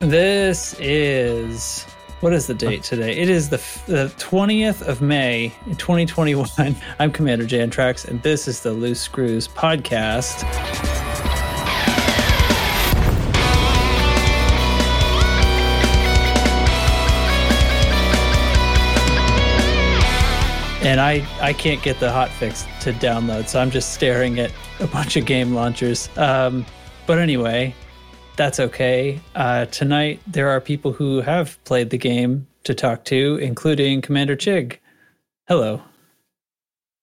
This is what is the date today? It is the twentieth of May, twenty twenty one. I'm Commander Jantrax, and this is the Loose Screws podcast. And I, I can't get the hotfix to download, so I'm just staring at a bunch of game launchers. Um, but anyway, that's okay. Uh, tonight, there are people who have played the game to talk to, including Commander Chig. Hello.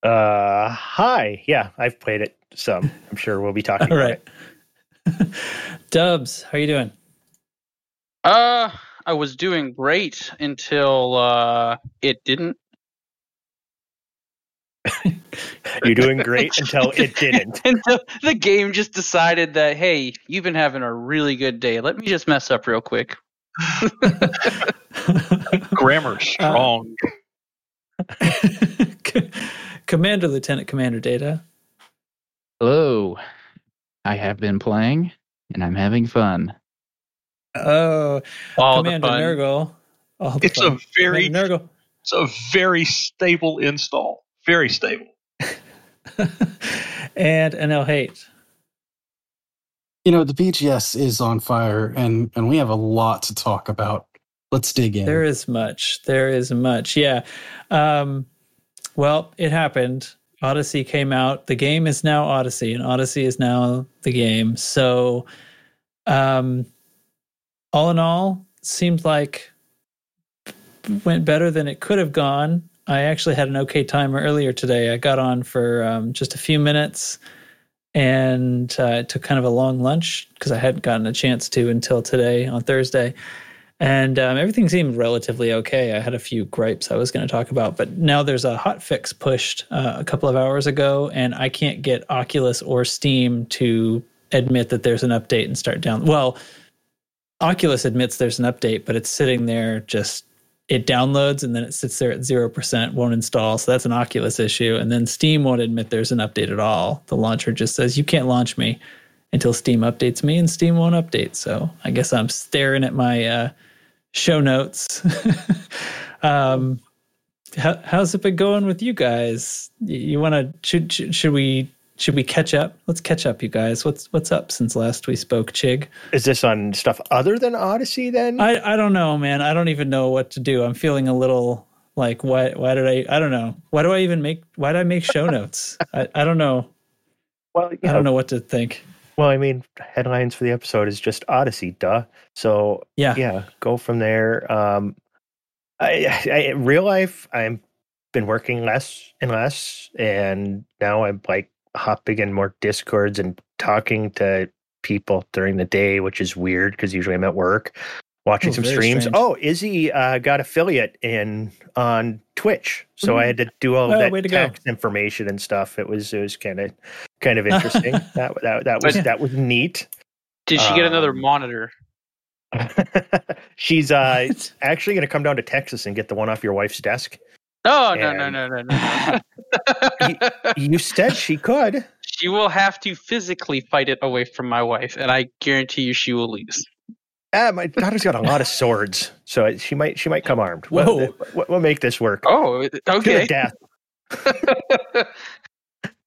Uh, hi. Yeah, I've played it some. I'm sure we'll be talking All about right. it. Dubs, how are you doing? Uh, I was doing great until uh, it didn't. You're doing great until it didn't. Until the game just decided that, hey, you've been having a really good day. Let me just mess up real quick. Grammar uh, strong. Commander Lieutenant Commander Data. Hello. I have been playing and I'm having fun. Oh, All Commander the fun. Nurgle. All the It's fun. a very Commander Nurgle. it's a very stable install. Very stable. and NL Hate. You know, the BGS is on fire and and we have a lot to talk about. Let's dig in. There is much. There is much. Yeah. Um, well, it happened. Odyssey came out. The game is now Odyssey, and Odyssey is now the game. So, um, all in all, seemed like went better than it could have gone. I actually had an okay time earlier today. I got on for um, just a few minutes and uh, took kind of a long lunch because I hadn't gotten a chance to until today on Thursday. And um, everything seemed relatively okay. I had a few gripes I was going to talk about, but now there's a hot fix pushed uh, a couple of hours ago, and I can't get Oculus or Steam to admit that there's an update and start down. Well, Oculus admits there's an update, but it's sitting there just it downloads and then it sits there at 0%, won't install. So that's an Oculus issue. And then Steam won't admit there's an update at all. The launcher just says, you can't launch me until Steam updates me, and Steam won't update. So I guess I'm staring at my uh, show notes. um, how, how's it been going with you guys? You, want to, should, should, should we. Should we catch up? Let's catch up, you guys. What's what's up since last we spoke, Chig? Is this on stuff other than Odyssey then? I, I don't know, man. I don't even know what to do. I'm feeling a little like why why did I I don't know. Why do I even make why did I make show notes? I, I don't know. well, I don't know what to think. Well, I mean, headlines for the episode is just Odyssey, duh. So Yeah. yeah, go from there. Um, I, I in real life, I'm been working less and less, and now I'm like hopping in more discords and talking to people during the day, which is weird because usually I'm at work watching Oh, some streams. strange. Oh, Izzy uh, got affiliate in on Twitch, so I had to do all Oh, that way go. tax information and stuff. It was it was kind of kind of interesting. that that that was But- that was neat. Did she get another Um, monitor? She's uh, actually going to come down to Texas and get the one off your wife's desk. Oh no no and- no no no! You said she could. she will have to physically fight it away from my wife, and I guarantee you she will lose. Ah, my daughter's got a lot of swords, so she might she might come armed. Whoa. We'll, we'll, we'll make this work. Oh, To the okay. death.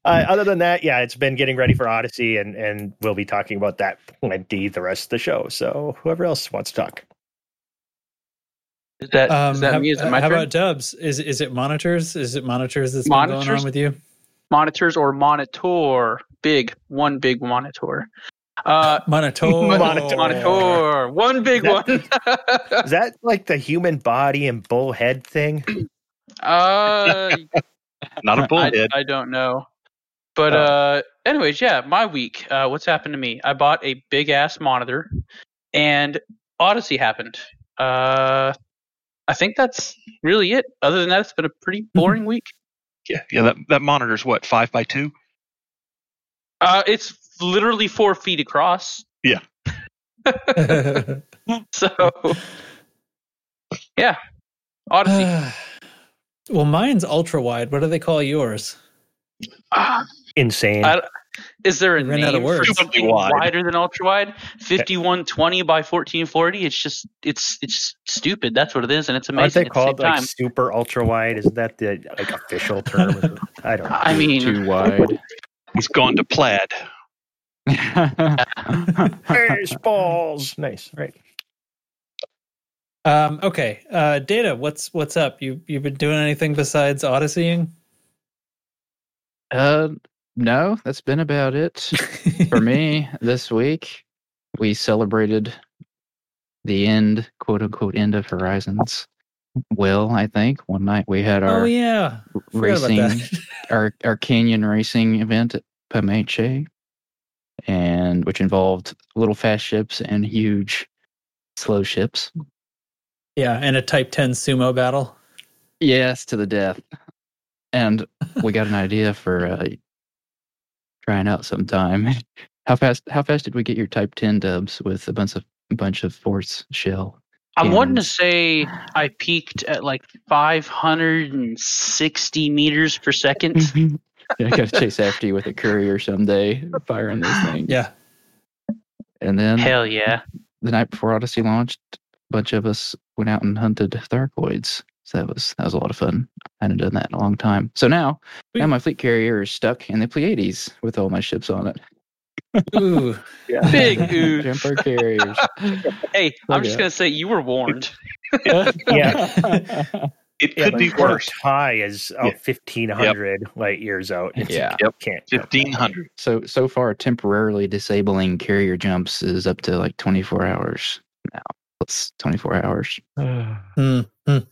Uh, other than that, yeah, it's been getting ready for Odyssey, and and we'll be talking about that plenty the rest of the show. So whoever else wants to talk, Is that, Um, is that how, me? Is it my how turn? about Dubs? Is is it monitors? Is it monitors that's been going on with you? monitors or monitor? Big one, big monitor. Uh, Monitor. Monitor. monitor, one big Is one. is that like the human body and bull head thing? uh, Not a I, bullhead. I don't know. But Oh. uh anyways, yeah, my week. Uh what's happened to me? I bought a big ass monitor and Odyssey happened. Uh I think that's really it. Other than that, it's been a pretty boring week. yeah, yeah. That that monitor's what five by two. Uh it's literally four feet across. Yeah. So Yeah. Odyssey. well, mine's ultra wide. What do they call yours? Ah, Insane. I- Is there a We ran name for words. something Wide. wider than ultra wide? Fifty one twenty by fourteen forty. It's just it's it's stupid. That's what it is, and it's amazing. Aren't they at the called like time. super ultra wide? Isn't that the like official term? I don't know. I mean, Too wide. He's gone to plaid. Baseballs. Nice. Right. Um, okay, uh, Data, what's what's up? You you've been doing anything besides Odysseying? uh, no, that's been about it for me this week. We celebrated the end, quote unquote, end of Horizons. Well, I think one night we had our oh yeah, racing, our our canyon racing event at Pameche, and which involved little fast ships and huge slow ships. yeah, and a Type Ten sumo battle. Yes, to the death. And we got an idea for uh, trying out sometime. How fast? How fast did we get your Type Ten dubs with a bunch of a bunch of force shell? I'm wanting to say I peaked at like 560 meters per second. yeah, I got to chase after you with a courier someday, firing those things. Yeah, And then Hell yeah! the night before Odyssey launched, a bunch of us went out and hunted Thargoids. So that was that was a lot of fun. I hadn't done that in a long time. So now, now my fleet carrier is stuck in the Pleiades with all my ships on it. Ooh, big ooh. Jumper carriers. hey, I'm just gonna say you were warned. yeah. It yeah, could be worse. High as oh, yeah. 1500 yep. light years out. It's, yeah, yep. can't 1500. So so far, temporarily disabling carrier jumps is up to like 24 hours now. That's 24 hours. Uh, mm, mm.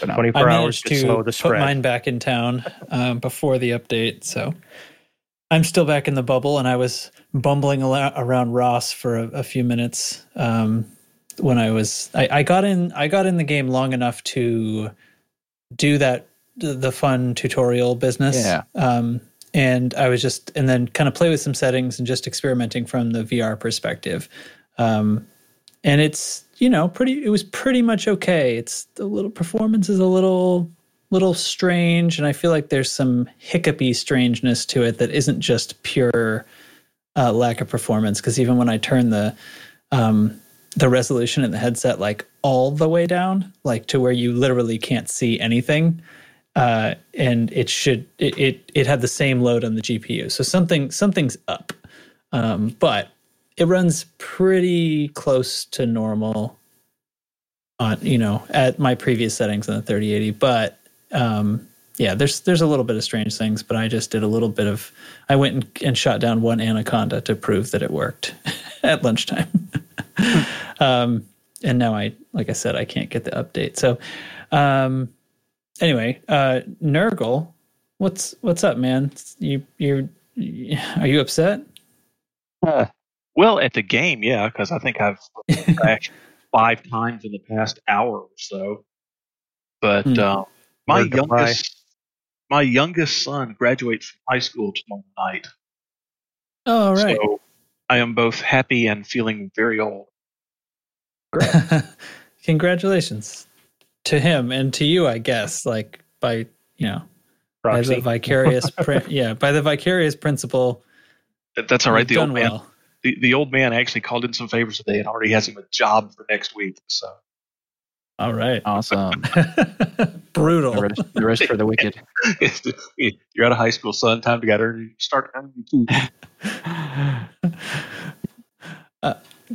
24 I hours to slow the spread. Put mine back in town um, before the update, so I'm still back in the bubble. And I was bumbling around Ross for a, a few minutes um, when I was I, I, got in I got in the game long enough to do that the fun tutorial business. Yeah. Um, and I was just and then kind of play with some settings and just experimenting from the VR perspective. Um, and it's you know pretty it was pretty much okay. It's the little performance is a little little strange and i feel like there's some hiccupy strangeness to it that isn't just pure uh, lack of performance. Because even when i turn the um, the resolution in the headset like all the way down like to where you literally can't see anything uh, and it should it, it it had the same load on the gpu so something something's up. Um, but it runs pretty close to normal on you know at my previous settings on the 3080 but um yeah there's there's a little bit of strange things but i just did a little bit of i went and, and shot down one anaconda to prove that it worked at lunchtime. Um and now i like i said i can't get the update. So um anyway uh nurgle what's what's up man? You you're are you upset? Uh, well, at the game, yeah, because I think I've crashed five times in the past hour or so. But Hmm. uh, my Word youngest, my youngest son graduates from high school tomorrow night. oh right So I am both happy and feeling very old. Congratulations to him and to you, I guess. Like by you know, by the vicarious, pri- yeah, by the vicarious principle. That's all right. The old done man, well. The, the old man actually called in some favors today and already has him a job for next week. So All right, awesome. brutal. The rest, the rest for the wicked. you're out of high school, son. Time to get earn start earning food.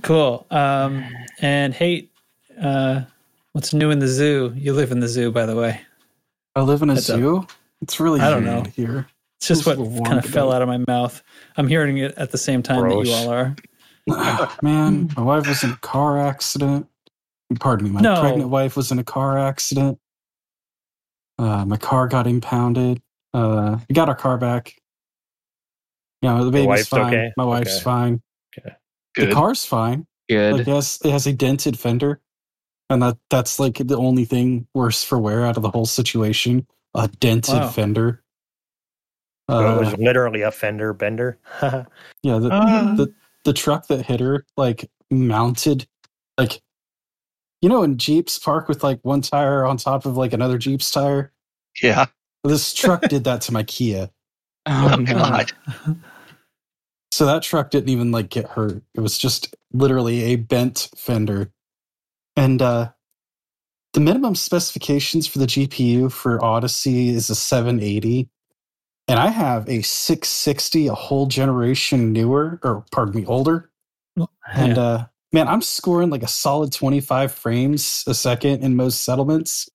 Cool. Um, and hey, Uh, what's new in the zoo? You live in the zoo, by the way. I live in a Heads up. zoo. It's really I don't know. here. It's just what kind of warm fell out of my mouth. I'm hearing it at the same time that you all are. Man, my wife was in a car accident. Pardon me, my No. pregnant wife was in a car accident. Uh, my car got impounded. Uh, we got our car back. Yeah, the baby's wife's fine. okay? My wife's Okay. fine. Good. The car's fine. Good. Like it has, it has a dented fender, and that that's like the only thing worse for wear out of the whole situation. A dented Wow. fender. So Uh, it was literally a fender bender. yeah, the, Ah. the the truck that hit her like mounted like you know in Jeeps park with like one tire on top of like another Jeep's tire. Yeah. This truck did that to my Kia. oh, Oh, no. God. So that truck didn't even like get hurt. It was just literally a bent fender. And uh the minimum specifications for the GPU for Odyssey is a 780. And I have a 660, a whole generation newer, or pardon me, older. And uh man, I'm scoring like a solid 25 frames a second in most settlements.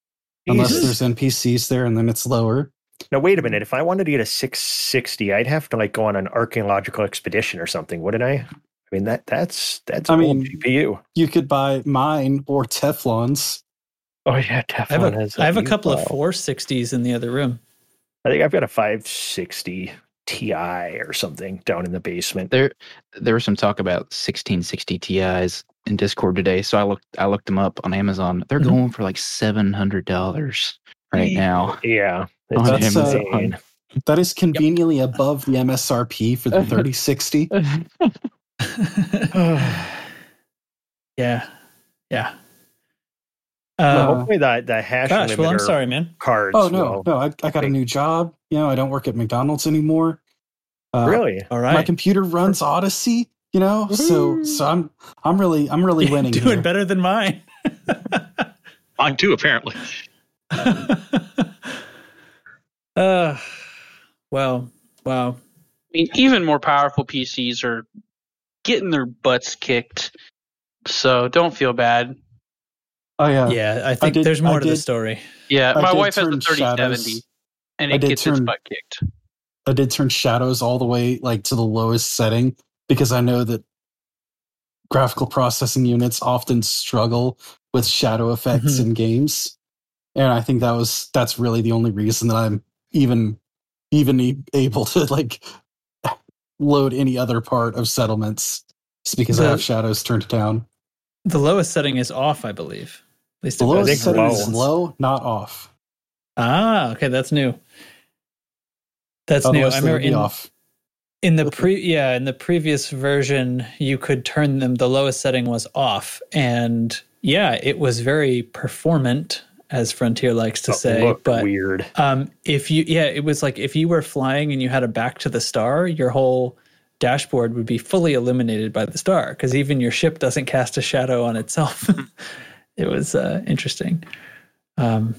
Unless Jesus. there's NPCs there and then it's lower. Now wait a minute. If I wanted to get a 660, I'd have to like go on an archaeological expedition or something, wouldn't I? I mean that that's that's I old mean- GPU. You could buy mine or Teflon's. Oh yeah, I have Teflon a, has. I have a new couple of 460s in the other room. I think I've got a 560 Ti or something down in the basement. There, there was some talk about 1660 Ti's in Discord today. So I looked, I looked them up on Amazon. They're Mhm. going for like seven hundred dollars right now. Yeah, On it's That's, uh, insane. That is conveniently above the MSRP for the 3060. yeah. Yeah. Well, Uh, hopefully the the hash gosh, well, I'm sorry, man. cards. Oh no, will- no! I, I got a new job. You know, I don't work at McDonald's anymore. Uh, really? All right. My computer runs Odyssey. You know, so so I'm I'm really I'm really winning. Doing here. better than mine. Mine too, apparently. uh, well, wow. I mean, even more powerful PCs are getting their butts kicked. So don't feel bad. Oh yeah. Yeah, I think did- there's more I to the story. Yeah, I my wife has a 3070 shadows. and it did gets its turn- butt kicked. I did turn shadows all the way like to the lowest setting because I know that graphical processing units often struggle with shadow effects Mhm. in games. And I think that was that's really the only reason that I'm even even able to like load any other part of settlements. It's because I have shadows turned down. The lowest setting is off, I believe. At least The it lowest think setting is low. low, not off. Ah, okay, that's new. That's new. I remember in, off. in the pre yeah, in the previous version you could turn them the lowest setting was off and yeah, it was very performant as Frontier likes to It say, but weird. um if you yeah, it was like if you were flying and you had a back to the star, your whole dashboard would be fully illuminated by the star because even your ship doesn't cast a shadow on itself. it was uh, interesting. Um,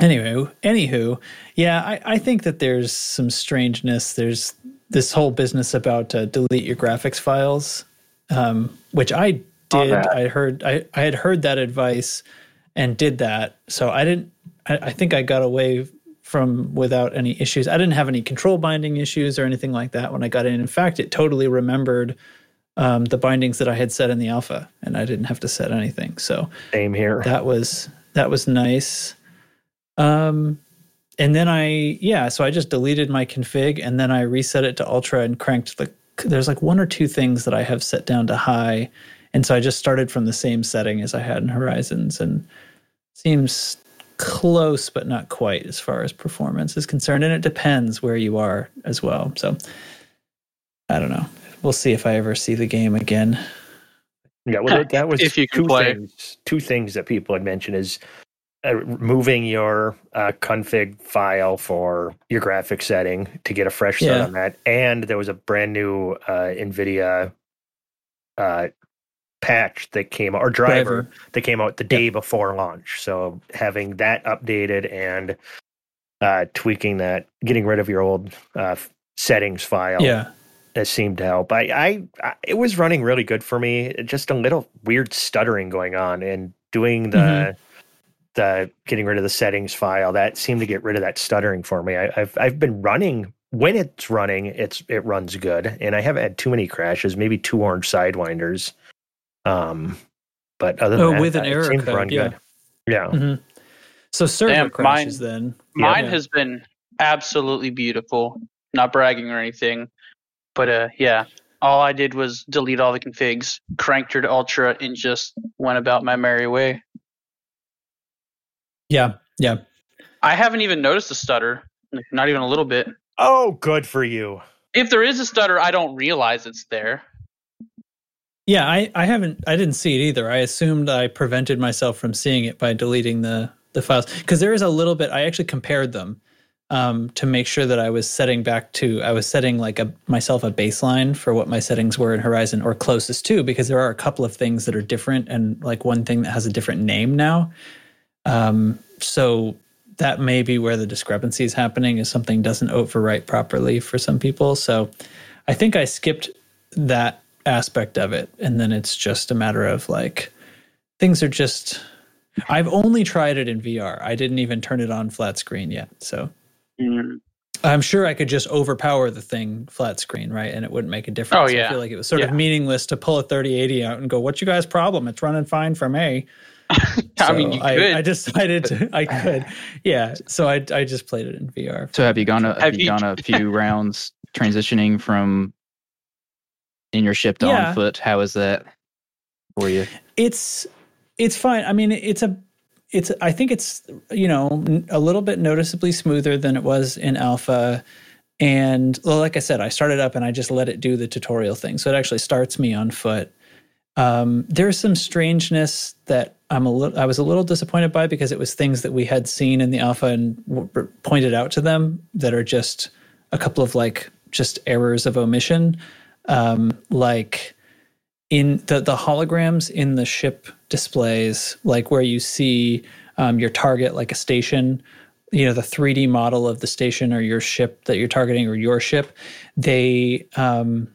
anyway, anywho, yeah, I, I think that there's some strangeness. There's this whole business about uh, delete your graphics files, um, which I did. I heard I, I had heard that advice and did that. So I didn't. I, I think I got away from without any issues. I didn't have any control binding issues or anything like that when I got in. In fact, it totally remembered um, the bindings that I had set in the alpha, and I didn't have to set anything. So Same here. that was that was nice. Um, and then I yeah, so I just deleted my config and then I reset it to ultra and cranked the. There's like one or two things that I have set down to high, and so I just started from the same setting as I had in Horizons, and seems close but not quite as far as performance is concerned. And it depends where you are as well. So I don't know. We'll see if I ever see the game again. Yeah, well, that, that was If you can two play. things. Two things that people had mentioned is uh, moving your uh, config file for your graphic setting to get a fresh start Yeah. on that, and there was a brand new uh, NVIDIA uh, patch that came out or driver, that came out the day before launch. So having that updated and uh, tweaking that, getting rid of your old uh, settings file Yeah. That seemed to help. I, I, I, it was running really good for me. Just a little weird stuttering going on, and doing the, Mhm. the getting rid of the settings file that seemed to get rid of that stuttering for me. I, I've, I've been running when it's running, it's it runs good, and I haven't had too many crashes. Maybe two orange sidewinders. Um, but other than Oh, that, with an it error seemed to code, run yeah. good. Yeah, hmm So server Damn, crashes mine- then. Mine Yeah. has been absolutely beautiful. Not bragging or anything, but uh, yeah. All I did was delete all the configs, cranked her to ultra, and just went about my merry way. Yeah. Yeah. I haven't even noticed a stutter, not even a little bit. Oh, good for you. If there is a stutter, I don't realize it's there. Yeah, I, I haven't I didn't see it either. I assumed I prevented myself from seeing it by deleting the the files because there is a little bit. I actually compared them. Um, to make sure that I was setting back to I was setting like a myself a baseline for what my settings were in Horizon or closest to because there are a couple of things that are different and like one thing that has a different name now. Um, so that may be where the discrepancy is happening is something doesn't overwrite properly for some people. So I think I skipped that aspect of it and then it's just a matter of like things are just I've only tried it in VR. I didn't even turn it on flat screen yet. So Mm. I'm sure I could just overpower the thing flat screen, right? And it wouldn't make a difference. Oh, yeah. I feel like it was sort Yeah. of meaningless to pull a 3080 out and go, "What's you guys' problem? It's running fine for me." I mean, you I, could. I decided to, I could, yeah. So I I just played it in VR. So have you gone a, have, Have you you- gone a few rounds transitioning from in your ship to Yeah. on foot? How is that for you? It's it's fine. I mean, it's a it's I think it's you know a little bit noticeably smoother than it was in alpha. And well, like I said, I started up and I just let it do the tutorial thing. So it actually starts me on foot. Um, there's some strangeness that I'm a little I was a little disappointed by because it was things that we had seen in the alpha and w- pointed out to them that are just a couple of like just errors of omission. Um, like in the the holograms in the ship displays, like where you see um, your target, like a station, you know, the 3D model of the station or your ship that you're targeting or your ship, they um,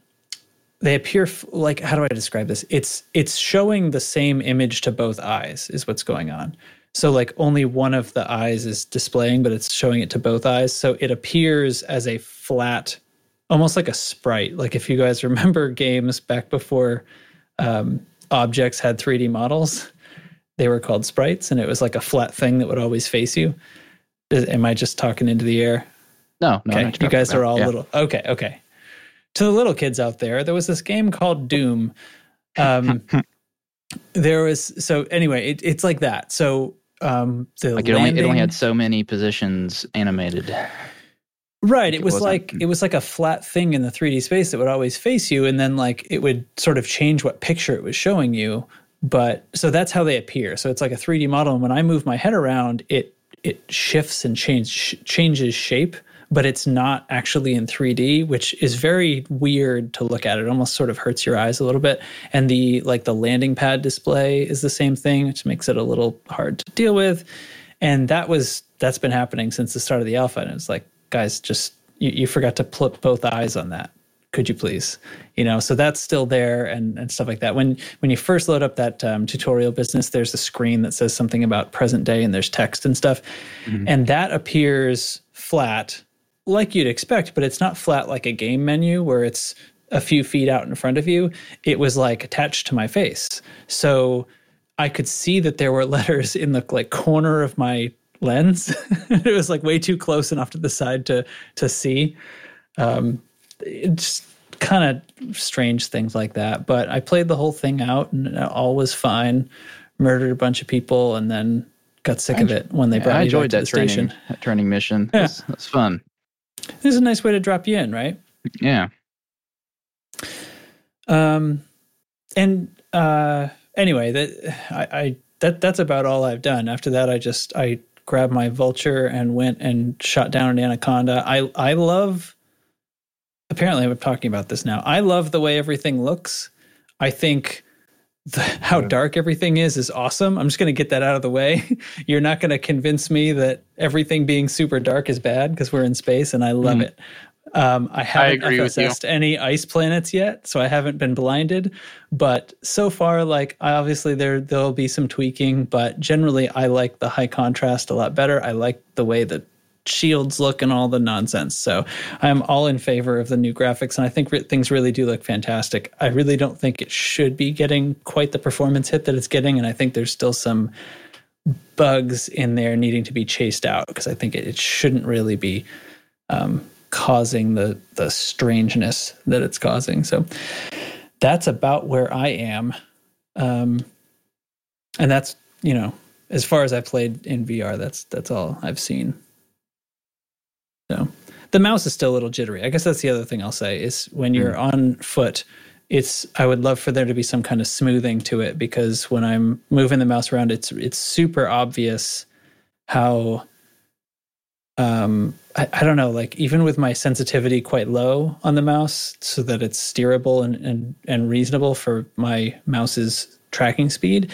they appear f- like how do I describe this? It's it's showing the same image to both eyes is what's going on. So like only one of the eyes is displaying, but it's showing it to both eyes. So it appears as a flat, almost like a sprite. Like if you guys remember games back before um, objects had 3D models, they were called sprites, and it was like a flat thing that would always face you. Is- Am I just talking into the air? No, no. Okay, you guys are all yeah. little. Okay, okay. To the little kids out there, there was this game called Doom. Um, there was so anyway, it, it's like that. So um, the Like it only, it only had so many positions animated. Right. It it was wasn't- like it was like a flat thing in the 3D space that would always face you, and then like it would sort of change what picture it was showing you. But so that's how they appear. So it's like a 3D model, and when I move my head around, it it shifts and change sh- changes shape, but it's not actually in 3D, which is very weird to look at. It almost sort of hurts your eyes a little bit. And the like the landing pad display is the same thing, which makes it a little hard to deal with. And that was that's been happening since the start of the alpha. And it's like, guys, just you, you forgot to put both eyes on that. Could you please? You know, so that's still there and, and stuff like that. When when you first load up that um, tutorial business, there's a screen that says something about present day and there's text and stuff, and that appears flat like you'd expect, but it's not flat like a game menu where it's a few feet out in front of you. It was like attached to my face, so I could see that there were letters in the like corner of my lens. it was like way too close enough to the side to to see. Um, it's kind of strange things like that. But I played the whole thing out, and all was fine. Murdered a bunch of people, and then got sick of it when they brought I me enjoyed back to that the training, station. that training mission. Yeah. That's, that's fun. This is a nice way to drop you in, right? Yeah. Um, and uh, anyway, that I, I that that's about all I've done. After that, I just I grabbed my vulture and went and shot down an anaconda. I I love. Apparently, I'm talking about this now. I love the way everything looks. I think the, how dark everything is is awesome. I'm just going to get that out of the way. You're not going to convince me that everything being super dark is bad because we're in space, and I love Mhm. it. Um, I haven't you. FSS'd any ice planets yet, so I haven't been blinded. But so far, like I obviously there there'll be some tweaking, but generally I like the high contrast a lot better. I like the way the shields look and all the nonsense. So I'm all in favor of the new graphics, and I think re- things really do look fantastic. I really don't think it should be getting quite the performance hit that it's getting, and I think there's still some bugs in there needing to be chased out because I think it, it shouldn't really be um, causing the the strangeness that it's causing. So that's about where I am, um, and that's you know as far as I played in VR, that's that's all I've seen. So the mouse is still a little jittery. I guess that's the other thing I'll say is when you're on foot, it's I would love for there to be some kind of smoothing to it because when I'm moving the mouse around, it's it's super obvious how um, I, I don't know, like even with my sensitivity quite low on the mouse, so that it's steerable and and, and reasonable for my mouse's tracking speed,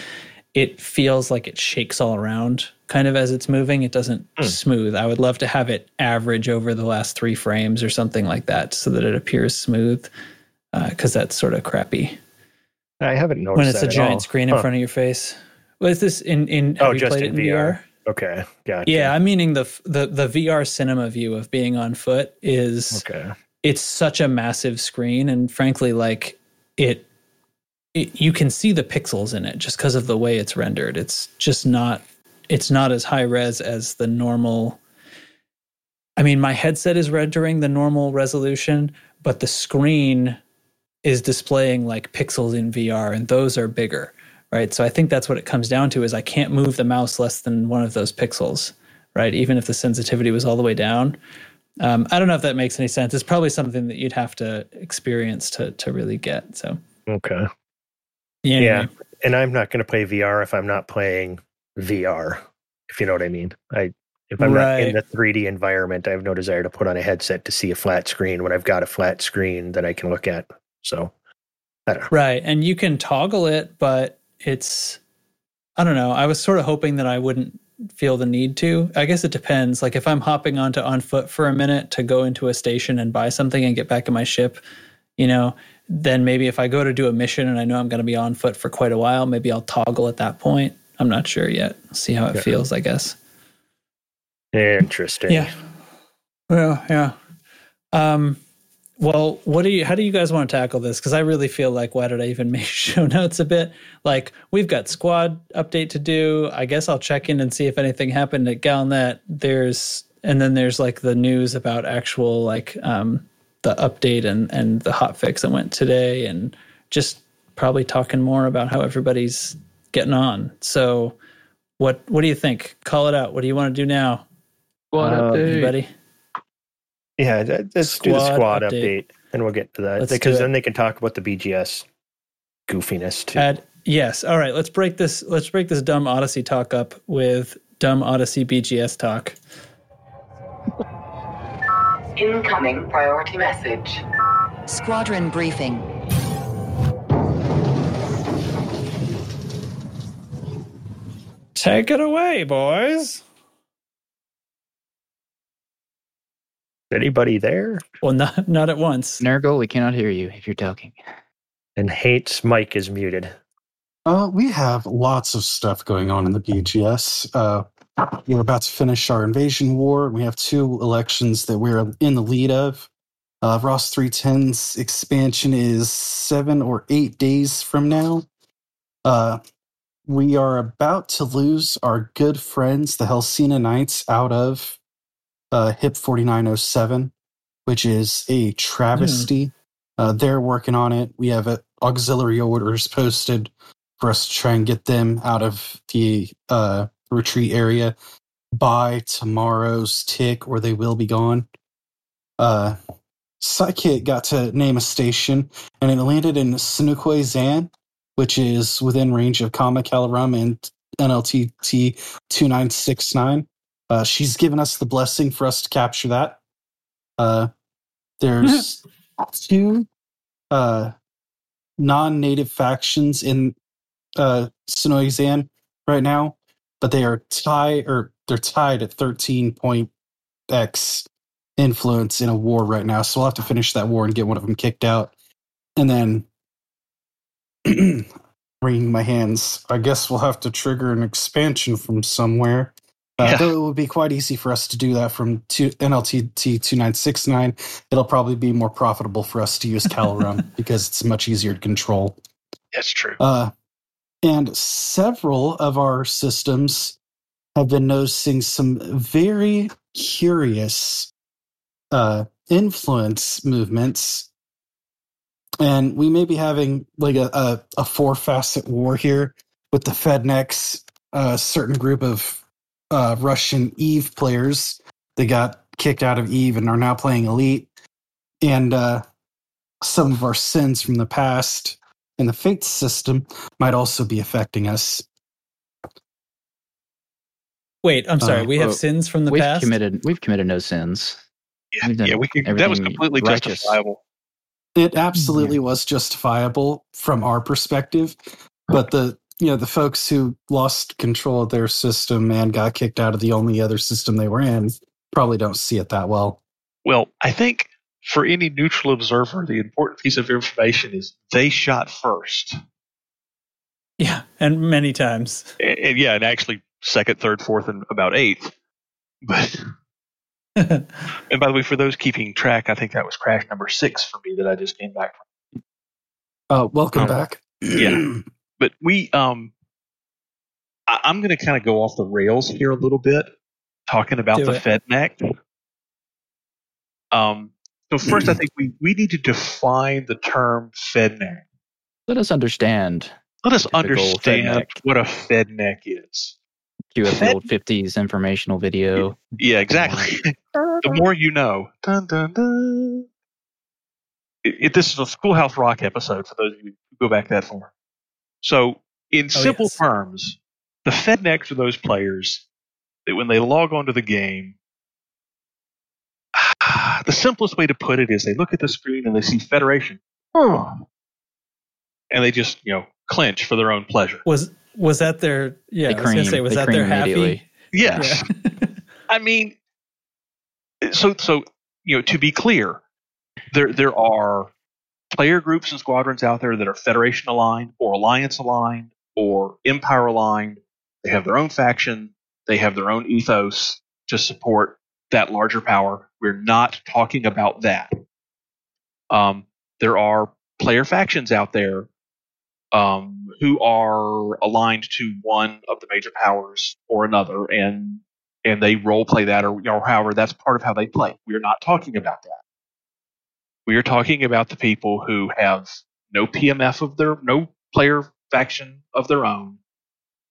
it feels like it shakes all around kind of as it's moving. It doesn't Hmm. smooth. I would love to have it average over the last three frames or something like that so that it appears smooth because that's sort of crappy I haven't noticed when it's a giant all. screen in Huh. front of your face. Was this in, in have Oh, you just played in it in VR? VR. Okay, gotcha. Yeah, I'm meaning the the the VR cinema view of being on foot is Okay. it's such a massive screen and frankly like it, it you can see the pixels in it just because of the way it's rendered it's just not it's not as high res as the normal i mean my headset is rendering the normal resolution but the screen is displaying like pixels in vr and those are bigger right so i think that's what it comes down to is i can't move the mouse less than one of those pixels right even if the sensitivity was all the way down um, I don't know if that makes any sense. It's probably something that you'd have to experience to to really get. So Okay. yeah, Yeah. And I'm not going to play VR if I'm not playing VR. If you know what I mean. I if I'm not in the 3D environment, I have no desire to put on a headset to see a flat screen when I've got a flat screen that I can look at. So I don't know. right. And you can toggle it, but it's I don't know. I was sort of hoping that I wouldn't feel the need to. I guess it depends. Like if I'm hopping onto on foot for a minute to go into a station and buy something and get back in my ship, you know, then maybe if I go to do a mission and I know I'm going to be on foot for quite a while, maybe I'll toggle at that point. I'm not sure yet. See how it Yeah. feels, I guess. Interesting. Yeah. Well, yeah. Um, well, what do you? How do you guys want to tackle this? Because I really feel like why did I even make show notes a bit? Like we've got squad update to do. I guess I'll check in and see if anything happened at Galnet. There's and then there's like the news about actual like um, the update and and the hot fix that went today, and just probably talking more about how everybody's getting on. So, what what do you think? Call it out. What do you want to do now, What Uh, update? everybody? Yeah, let's do the Squad squad update. update. and we'll get to that Let's because then they can talk about the BGS goofiness too. Add yes. All right. Let's break this. Let's break this dumb Odyssey talk up with dumb Odyssey BGS talk. Incoming priority message. Squadron briefing. Take it away, boys. Anybody there? Well, not not at once. Nurgle, we cannot hear you if you're talking. And hates mic is muted. Uh, we have lots of stuff going on in the BGS. Uh, we're about to finish our invasion war. We have two elections that we're in the lead of. Uh, Ross 310's expansion is seven or eight days from now. Uh, we are about to lose our good friends, the Helsina Knights, out of uh, HIP 4907, which is a travesty. Uh, they're working on it. We have uh, auxiliary orders posted for us to try and get them out of the uh, retreat area by tomorrow's tick, or they will be gone. Uh, Psychic got to name a station, and it landed in Sinukwe Zan, which is within range of Kama Kalarum and NLTT 2969. Uh, she's given us the blessing for us to capture that. Uh, there's two uh, non-native factions in uh, Sonoizan right now, but they are tied or they're tied at 13 point X influence in a war right now. So we'll have to finish that war and get one of them kicked out, and then wringing my hands. I guess we'll have to trigger an expansion from somewhere. Uh, Yeah. Though it would be quite easy for us to do that from two, NLTT 2969. It'll probably be more profitable for us to use Calorum because it's much easier to control. That's true. Uh, and several of our systems have been noticing some very curious uh, influence movements. And we may be having like a, a, a four facet war here with the Fednex, a certain group of uh, Russian Eve players. They got kicked out of Eve and are now playing Elite, and uh, some of our sins from the past in the Fate system might also be affecting us. Wait, I'm sorry. Uh, we have well, sins from the we've past. committed we've committed no sins. Yeah, yeah, we could, that was everything completely righteous. justifiable. It absolutely was justifiable from our perspective, but the you know the folks who lost control of their system and got kicked out of the only other system they were in probably don't see it that well. Well, I think for any neutral observer, the important piece of information is they shot first. Yeah, and many times. And, and yeah, and actually second, third, fourth, and about eighth. But and by the way, for those keeping track, I think that was crash number six for me that I just came back from. Uh, welcome Um, back. yeah. But we, um, I, I'm going to kind of go off the rails here a little bit, talking about Do the it. FedNet. Um, so first, I think we, we need to define the term FedNet. Let us understand. Let us understand what a FedNet is. Cue up the Fed- old fifties informational video. Yeah, exactly. the more you know. Dun, dun, dun. It, it- this is a Schoolhouse Rock episode for those of you who go back that far. So, in oh, simple yes. terms, the FedNecs are those players that when they log onto the game, the simplest way to put it is they look at the screen and they see Federation, and they just you know clench for their own pleasure. was was that their? Yeah, They I was gonna say, was They that their happy? Yes, Yeah. I mean, so so you know, to be clear, there there are player groups and squadrons out there that are Federation aligned or Alliance aligned or Empire aligned. They have their own faction. They have their own ethos to support that larger power. We're not talking about that. Um, there are player factions out there um, who are aligned to one of the major powers or another, and and they role play that, or, or however that's part of how they play. We are not talking about that. We are talking about the people who have no PMF of their, no player faction of their own.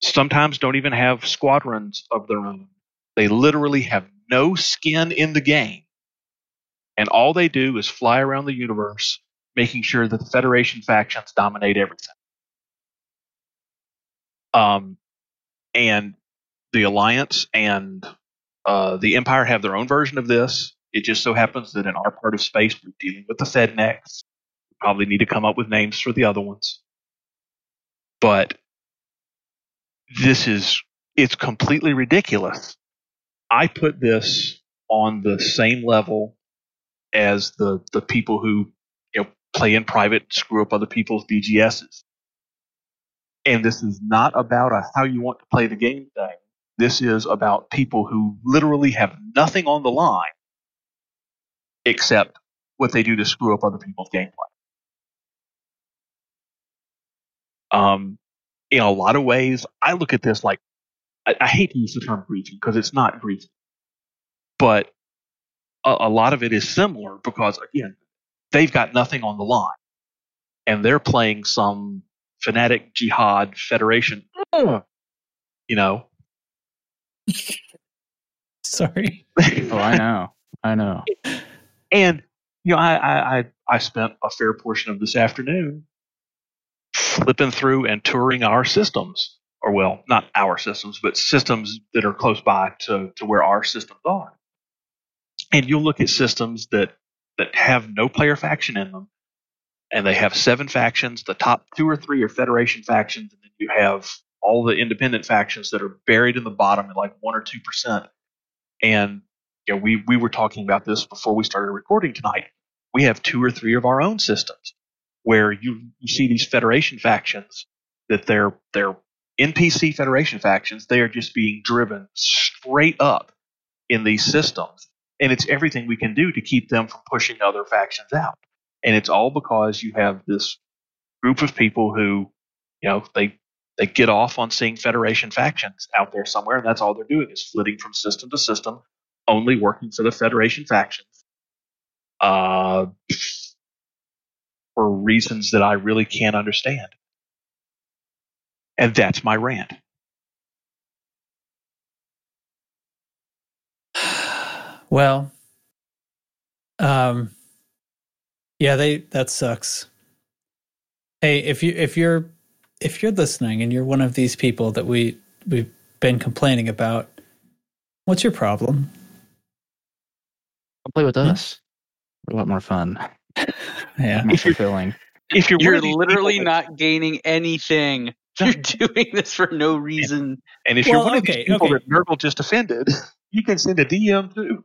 Sometimes don't even have squadrons of their own. They literally have no skin in the game, and all they do is fly around the universe, making sure that the Federation factions dominate everything. Um, and the Alliance and uh, the Empire have their own version of this. It just so happens that in our part of space, we're dealing with the FedNecs. We probably need to come up with names for the other ones. But this is, it's completely ridiculous. I put this on the same level as the, the people who you know, play in private, screw up other people's BGSs. And this is not about a how you want to play the game thing. This is about people who literally have nothing on the line except what they do to screw up other people's gameplay. Um, in a lot of ways, I look at this like I, I hate to use the term griefing because it's not griefing, but a, a lot of it is similar because again, they've got nothing on the line, and they're playing some fanatic jihad federation. You know, Sorry. Oh, I know. I know. And you know, I, I I spent a fair portion of this afternoon flipping through and touring our systems, or well, not our systems, but systems that are close by to to where our systems are. And you'll look at systems that that have no player faction in them, and they have seven factions. The top two or three are Federation factions, and then you have all the independent factions that are buried in the bottom at like one or two percent. And you know, we we were talking about this before we started recording tonight. We have two or three of our own systems where you you see these Federation factions that they're they're NPC Federation factions. They are just being driven straight up in these systems, and it's everything we can do to keep them from pushing other factions out. And it's all because you have this group of people who, you know, they they get off on seeing Federation factions out there somewhere, and that's all they're doing is flitting from system to system, only working for the Federation factions. Uh, for reasons that I really can't understand. And that's my rant. Well, um, yeah, they that sucks. Hey, if you if you're if you're listening and you're one of these people that we we've been complaining about, What's your problem? Come play with us. We're a lot more fun. Yeah. More fulfilling. If you're, one You're of these literally people that- not gaining anything. You're doing this for no reason. and if you're Well, one of okay, these people okay. that Nurgle just offended, you can send a DM too.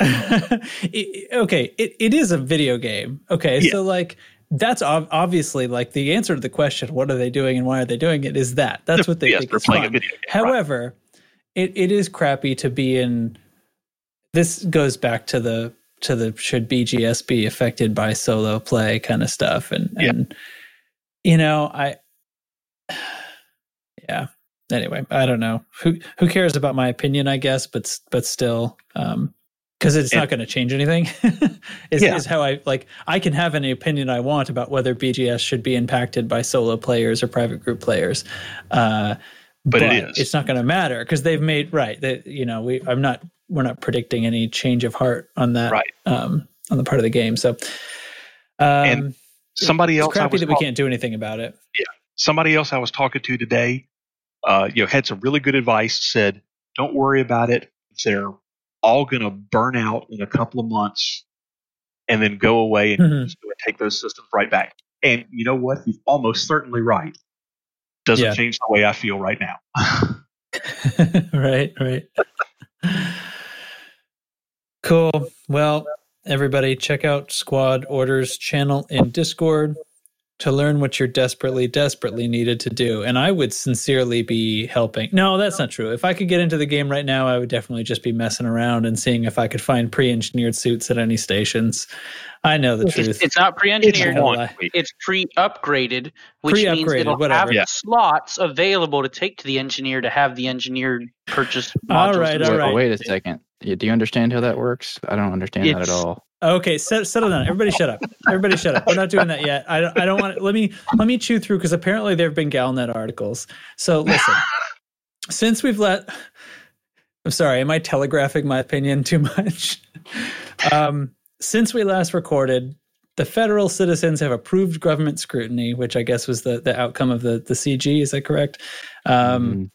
It- okay, it, it is a video game. Okay, Yeah. so like that's ob- obviously like the answer to the question, what are they doing and why are they doing it? Is that that's what they yes, think they're is playing fun. a video game. right. However, it, it is crappy to be in. This goes back to the to the should BGS be affected by solo play kind of stuff, and Yeah. and you know I, yeah. Anyway, I don't know who who cares about my opinion. I guess, but but still, um, because it's not going to change anything. is, Yeah. is how I like. I can have any opinion I want about whether BGS should be impacted by solo players or private group players. Uh, But it is. It's not going to matter because they've made right. That you know, we I'm not we're not predicting any change of heart on that Right. um, on the part of the game. So, um, And Somebody else I crappy was that we can't do anything about it. Yeah, somebody else I was talking to today, uh, you know, had some really good advice. Said, "Don't worry about it. They're all going to burn out in a couple of months, and then go away and Mhm. just go and take those systems right back." And you know what? He's almost certainly right. Doesn't Yeah. change the way I feel right now. right, right. cool. Well, everybody, check out Squad Orders channel in Discord to learn what you're desperately, desperately needed to do. And I would sincerely be helping. No, that's not true. If I could get into the game right now, I would definitely just be messing around and seeing if I could find pre-engineered suits at any stations. I know the It's, truth. it's not pre-engineered. One. It's pre-upgraded, which means Pre-upgraded, it'll whatever. have Yeah. slots available to take to the engineer to have the engineer purchase All modules. right, and Wait, wait a second. Do you understand how that works? I don't understand that at all. Okay, set, settle down. Everybody, shut up. Everybody, shut up. We're not doing that yet. I don't. I don't want. Let me let me chew through because apparently there have been Galnet articles. So listen, since we've let, I'm sorry. Am I telegraphing my opinion too much? Um, since we last recorded, the federal citizens have approved government scrutiny, which I guess was the the outcome of the the CG. Is that correct? Um, Mm,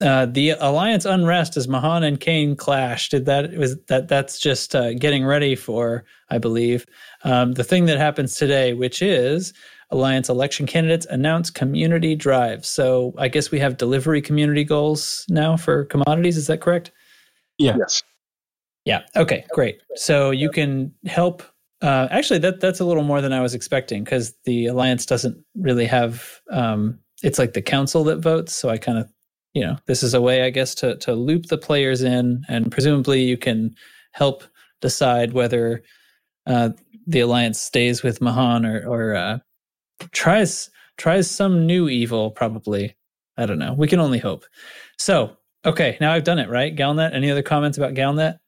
uh, the alliance unrest as Mahan and Kaine clash. Did that was that that's just uh, getting ready for, I believe, um, the thing that happens today, which is alliance election candidates announce community drives. So I guess we have delivery community goals now for commodities. Is that correct? Yeah. Yes. Yeah. Okay. Great. So you can help. Uh, actually, that that's a little more than I was expecting because the alliance doesn't really have. Um, it's like the council that votes. So I kind of, you know, this is a way, I guess, to to loop the players in, and presumably you can help decide whether uh, the alliance stays with Mahan or or uh, tries tries some new evil. Probably, I don't know. We can only hope. So okay, now I've done it right. Galnet. Any other comments about Galnet?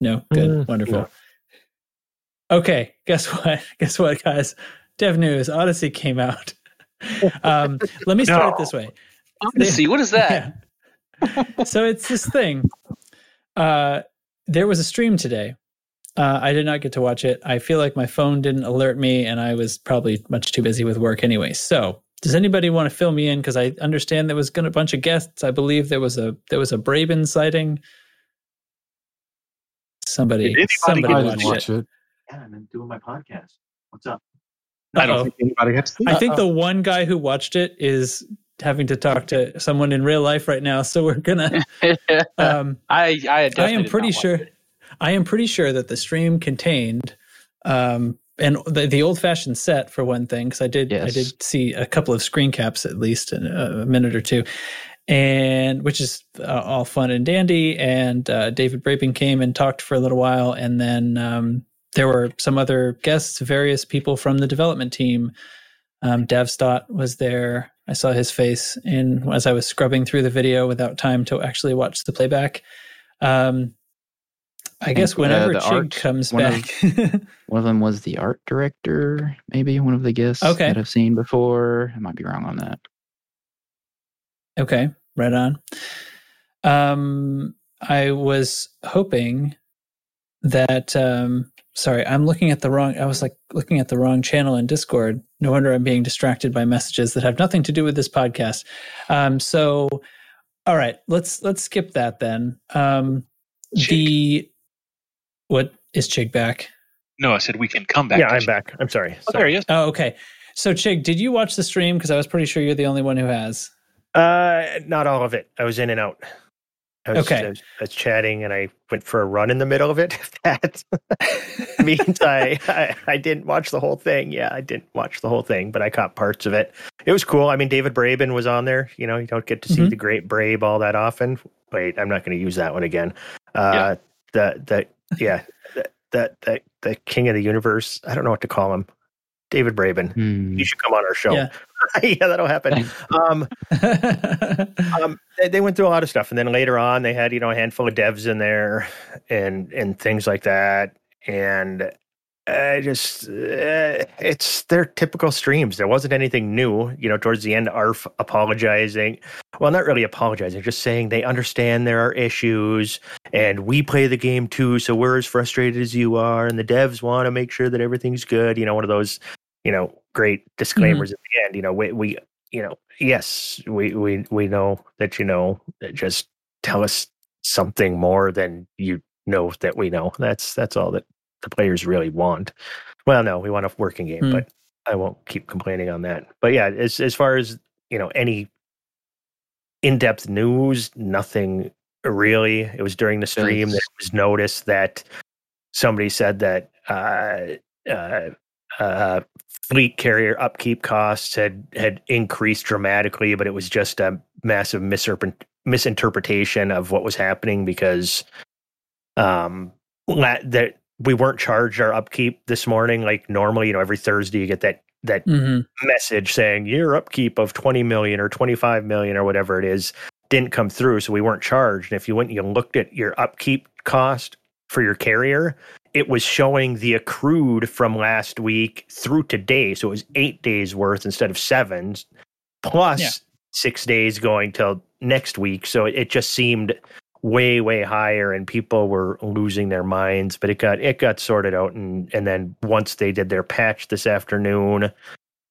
No, good, Mm, wonderful. no. Okay, guess what? Guess what, guys? Dev News Odyssey came out. um, let me start it this way. Odyssey, what is that? Yeah. so it's this thing. Uh, there was a stream today. Uh, I did not get to watch it. I feel like my phone didn't alert me, and I was probably much too busy with work anyway. So, does anybody want to fill me in? Because I understand there was going to a bunch of guests. I believe there was a there was a Braben sighting. Somebody, somebody watched watch it. it. Yeah, I'm doing my podcast. What's up? I don't think anybody has to see I think the one guy who watched it is having to talk to someone in real life right now. So we're gonna. Um, I I, I am pretty sure. I am pretty sure that the stream contained, um, and the, the old fashioned set for one thing, because I did I did see a couple of screen caps at least in a, a minute or two, and which is uh, all fun and dandy. And uh, David Braben came and talked for a little while, and then um, there were some other guests, various people from the development team. Um, Dav Stott was there. I saw his face in as I was scrubbing through the video without time to actually watch the playback. Um, I think, guess uh, whenever the Chig art- comes one of- back, One of them was the art director, maybe one of the guests Okay. that I've seen before. I might be wrong on that. okay, right on. Um, I was hoping that. Um, sorry, I'm looking at the wrong. I was like looking at the wrong channel in Discord. No wonder I'm being distracted by messages that have nothing to do with this podcast. Um, so All right, let's let's skip that then. Um, Chig. the what is Chig back? No, I said we can come back. yeah, I'm Chig. back. I'm sorry. Oh, there he is. Oh, okay. So Chig, did you watch the stream? Because I was pretty sure you're the only one who has. Uh, not all of it. I was in and out. I was, Okay. I was, I was chatting and I went for a run in the middle of it. That means I, I I didn't watch the whole thing. Yeah, I didn't watch the whole thing, but I caught parts of it. It was cool. I mean, David Braben was on there. You know, you don't get to see Mhm. the great Brabe all that often. Wait, I'm not going to use that one again. Uh, the the yeah, the, the the the king of the universe. I don't know what to call him. David Braben. Hmm. You should come on our show. Yeah. yeah, that'll happen. Um, um, they, they went through a lot of stuff, and then later on, they had you know a handful of devs in there, and and things like that, and I just uh, it's their typical streams. There wasn't anything new, you know. Towards the end, Arf apologizing. Well, not really apologizing, just saying they understand there are issues, and we play the game too, so we're as frustrated as you are, and the devs want to make sure that everything's good. You know, one of those, you know, great disclaimers at the end. You know, we we you know, yes, we we we know that you know. Just tell us something more than you know that we know. That's that's all that the players really want. Well, no, we want a working game, Hmm. but I won't keep complaining on that. But yeah, as as far as you know, any in-depth news, nothing really. It was during the stream that it was noticed that somebody said that uh, uh, uh, fleet carrier upkeep costs had had increased dramatically, but it was just a massive misinterpre- misinterpretation of what was happening because um la- that we weren't charged our upkeep this morning like normally. You know, every Thursday you get that that hmm message saying your upkeep of 20 million or 25 million or whatever it is didn't come through so we weren't charged and if you went and you looked at your upkeep cost for your carrier it was showing the accrued from last week through today. So it was eight days worth instead of seven plus Yeah. six days going till next week. So it, it just seemed way way higher and people were losing their minds but it got it got sorted out. And and then once they did their patch this afternoon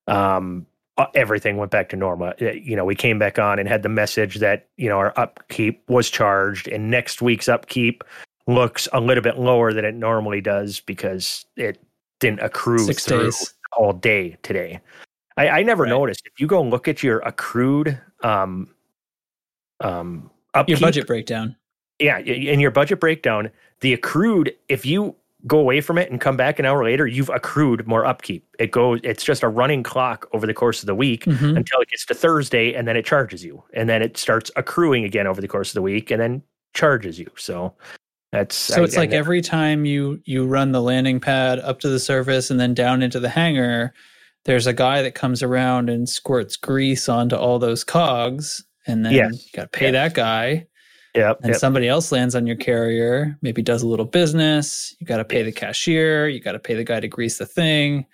um uh, everything went back to normal. Uh, you know we came back on and had the message that you know our upkeep was charged and next week's upkeep looks a little bit lower than it normally does because it didn't accrue Six through days. all day today i, I never Right. noticed if you go and look at your accrued um um upkeep, Your budget breakdown. yeah, in your budget breakdown, the accrued, if you go away from it and come back an hour later, you've accrued more upkeep. It goes, it's just a running clock over the course of the week Mhm. until it gets to Thursday and then it charges you. And then it starts accruing again over the course of the week and then charges you. So that's So I- it's I like ne- every time you you run the landing pad up to the surface and then down into the hangar, there's a guy that comes around and squirts grease onto all those cogs, and then Yes. you got to pay that guy. Yep, And yep. somebody else lands on your carrier, maybe does a little business. You got to pay the cashier. You got to pay the guy to grease the thing.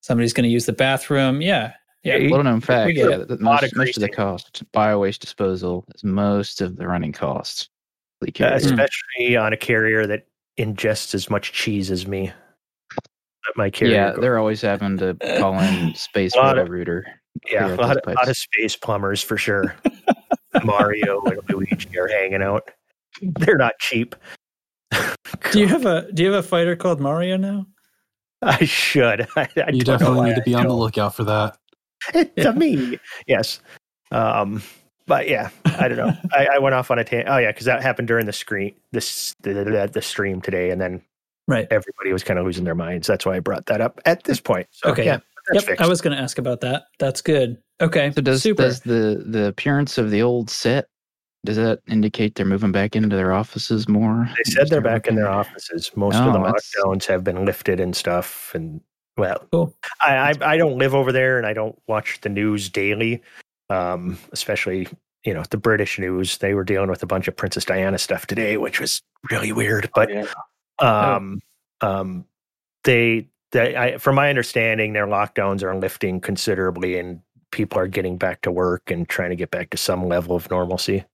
Somebody's going to use the bathroom. Yeah, yeah. Yeah, Little known fact, yeah, it. that Lot most, of most of the greasing. cost, biowaste disposal is most of the running costs. Fleet Uh, carrier. especially on a carrier that ingests as much cheese as me. My carrier. yeah, go- they're always having to call in space Lot of- router. yeah, clear a out lot, those of, lot of space plumbers for sure. Mario and Luigi are hanging out. They're not cheap. Do you have a Do you have a fighter called Mario now? I should. I, I You definitely need to be on the lookout for that. It's a me. Yes. Um, but yeah, I don't know. I, I went off on a tangent. Oh yeah, because that happened during the screen, this the, the, the stream today, and then Right. everybody was kind of losing their minds. That's why I brought that up at this point. So Okay. yeah, Yep. fixed. I was going to ask about that. That's good. Okay. So does super. does the the appearance of the old set does that indicate they're moving back into their offices more? They said they're back in their oh, offices. Most of the Oh, lockdowns have been lifted and stuff. And well, Cool. I, I I don't live over there, and I don't watch the news daily. Um, especially you know the British news. They were dealing with a bunch of Princess Diana stuff today, which was really weird. But Yeah. um, um, they they I, from my understanding, their lockdowns are lifting considerably, and people are getting back to work and trying to get back to some level of normalcy.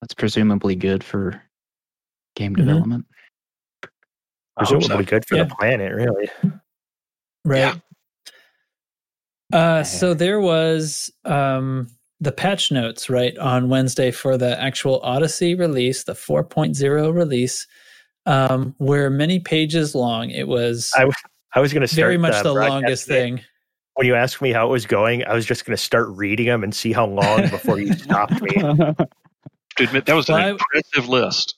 That's presumably good for game Mhm. development. I hope so. Presumably good for Yeah. the planet, really. Right. Yeah. Uh, so there was um, the patch notes right on Wednesday for the actual Odyssey release, the 4.0 release, um, were many pages long. It was I was going to start very much the broadcasting longest thing. When you asked me how it was going, I was just going to start reading them and see how long before you stopped me. To admit, that was an Well, I- impressive list.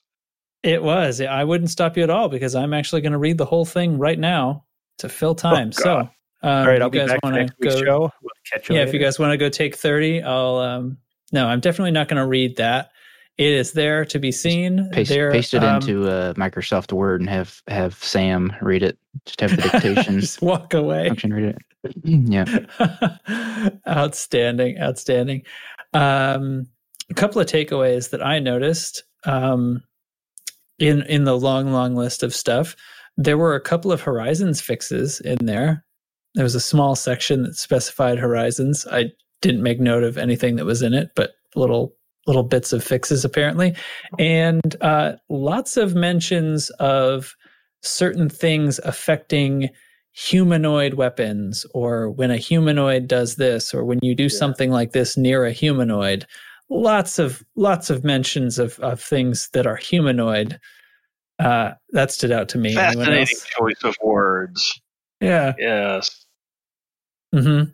It was. I wouldn't stop you at all because I'm actually going to read the whole thing right now to fill time. so, God. Um, All right, I'll be guys back wanna next week's go- show. We'll catch you yeah, later. if you guys want to go take 30, I'll um no, I'm definitely not going to read that. It is there to be seen. Paste, there, paste it um, into uh, Microsoft Word and have have Sam read it. Just have the dictation just walk away. function read it. yeah. outstanding, outstanding. Um, a couple of takeaways that I noticed um, in in the long, long list of stuff. There were a couple of Horizons fixes in there. There was a small section that specified Horizons. I didn't make note of anything that was in it, but little little bits of fixes apparently, and uh, lots of mentions of certain things affecting humanoid weapons or when a humanoid does this or when you do something like this near a humanoid. Lots of lots of mentions of, of things that are humanoid. Uh that stood out to me. Fascinating choice of words. yeah. Yes. Hmm And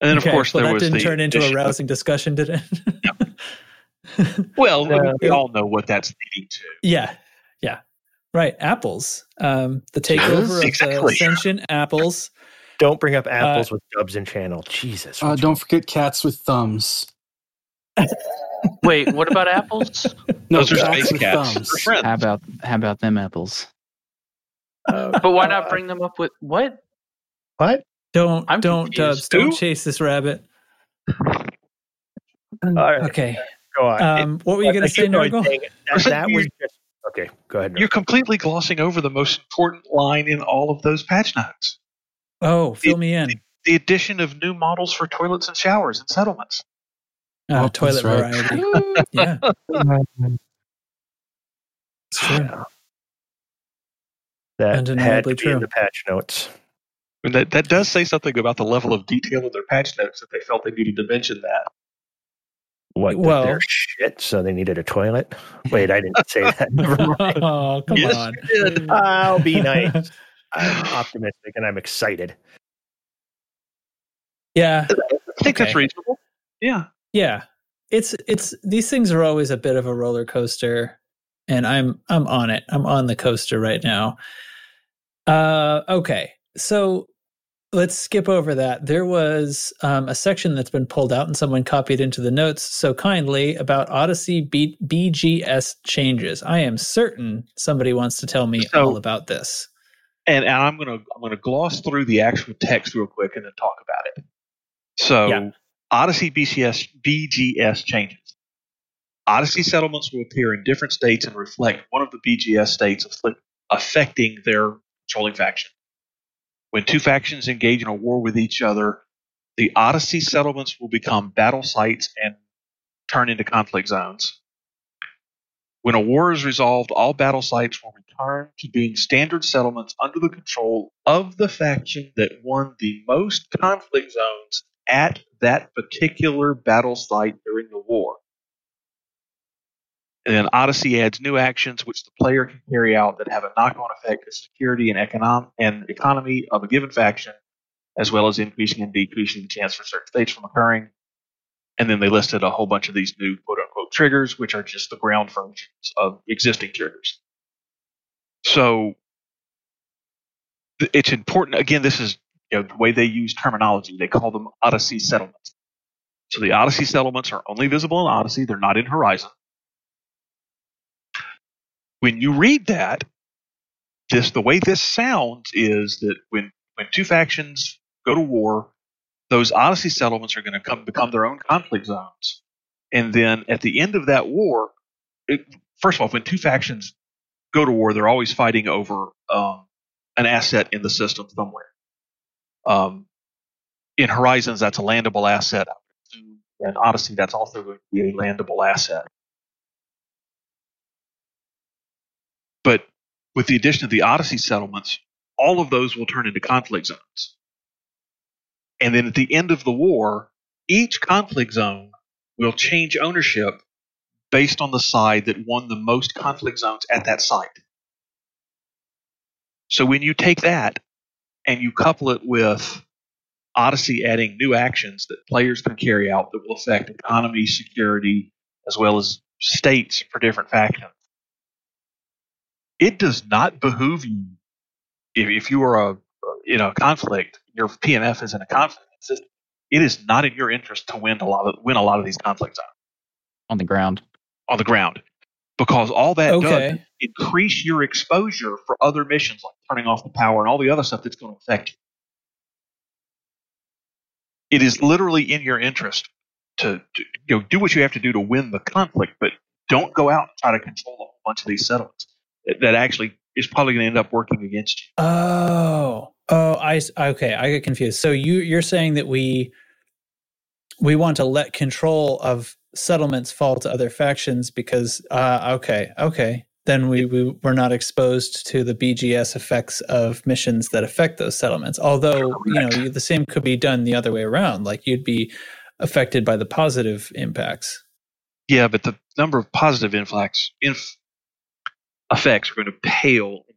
then, okay. of course, well, there that was didn't the turn into a addition of- rousing discussion did it well, Uh, we all know what that's leading to. yeah yeah right apples um the takeover of Exactly. the sentient apples Don't bring up apples with dubs and channel. Jesus. Uh, don't forget cats with thumbs. Wait, what about apples? No, Those are cats space cats. thumbs. How about how about them apples? But why not bring them up with what? What? don't I'm don't confused. dubs don't chase this rabbit All right. okay Go on. um what were you gonna say keep Nurgle? That, that was just okay. Go ahead. You're completely glossing over the most important line in all of those patch notes. oh fill me in The addition of new models for toilets and showers and settlements. Uh, Oh, toilet that's right. variety. yeah, it's true. That Undeniably had to be in the patch notes. And that, that does say something about the level of detail in their patch notes that they felt they needed to mention that. What? Well- Well, shit. So they needed a toilet. Wait, I didn't say that. Never mind. oh, come Yes, on. I'll be nice. I'm optimistic and I'm excited. yeah, I think that's reasonable. Yeah. yeah. It's it's these things are always a bit of a roller coaster, and I'm I'm on it. I'm on the coaster right now. Uh, okay, so let's skip over that. There was um, a section that's been pulled out and someone copied into the notes so kindly about Odyssey B- BGS changes. I am certain somebody wants to tell me So- all about this. And, and I'm gonna I'm gonna gloss through the actual text real quick and then talk about it. So Yeah. Odyssey BCS BGS changes. Odyssey settlements will appear in different states and reflect one of the BGS states affecting their controlling faction. When two factions engage in a war with each other, the Odyssey settlements will become battle sites and turn into conflict zones. When a war is resolved, all battle sites will return to being standard settlements under the control of the faction that won the most conflict zones at that particular battle site during the war. And then Odyssey adds new actions which the player can carry out that have a knock-on effect to security and, econom- and economy of a given faction, as well as increasing and decreasing the chance for certain states from occurring. And then they listed a whole bunch of these new quote-unquote triggers, which are just the ground functions of existing triggers. So it's important. Again, this is you know, the way they use terminology. They call them Odyssey settlements. So the Odyssey settlements are only visible in Odyssey; they're not in Horizon. When you read that, this the way this sounds is that when when two factions go to war, those Odyssey settlements are going to come become their own conflict zones, and then at the end of that war, it, first of all, when two factions go to war, they're always fighting over um, an asset in the system somewhere. Um, in Horizons, that's a landable asset. In Odyssey, that's also going to be a landable asset. But with the addition of the Odyssey settlements, all of those will turn into conflict zones. And then at the end of the war, each conflict zone will change ownership based on the side that won the most conflict zones at that site. So when you take that and you couple it with Odyssey adding new actions that players can carry out that will affect economy, security, as well as states for different factions, it does not behoove you if, if you are a in a conflict, your PMF is in a conflict system. It is not in your interest to win a lot of win a lot of these conflicts out on the ground. on the ground because all that does Okay. is increase your exposure for other missions like turning off the power and all the other stuff that's going to affect you. It is literally in your interest to, to you know, do what you have to do to win the conflict, but don't go out and try to control a whole bunch of these settlements. That, actually is probably going to end up working against you. Oh, oh, I okay. I get confused. So you you're saying that we we want to let control of settlements fall to other factions because uh, okay, okay, then we, we we're not exposed to the BGS effects of missions that affect those settlements. Although you know you, the same could be done the other way around. Like you'd be affected by the positive impacts. Yeah, but the number of positive influx, inf, effects are going to pale in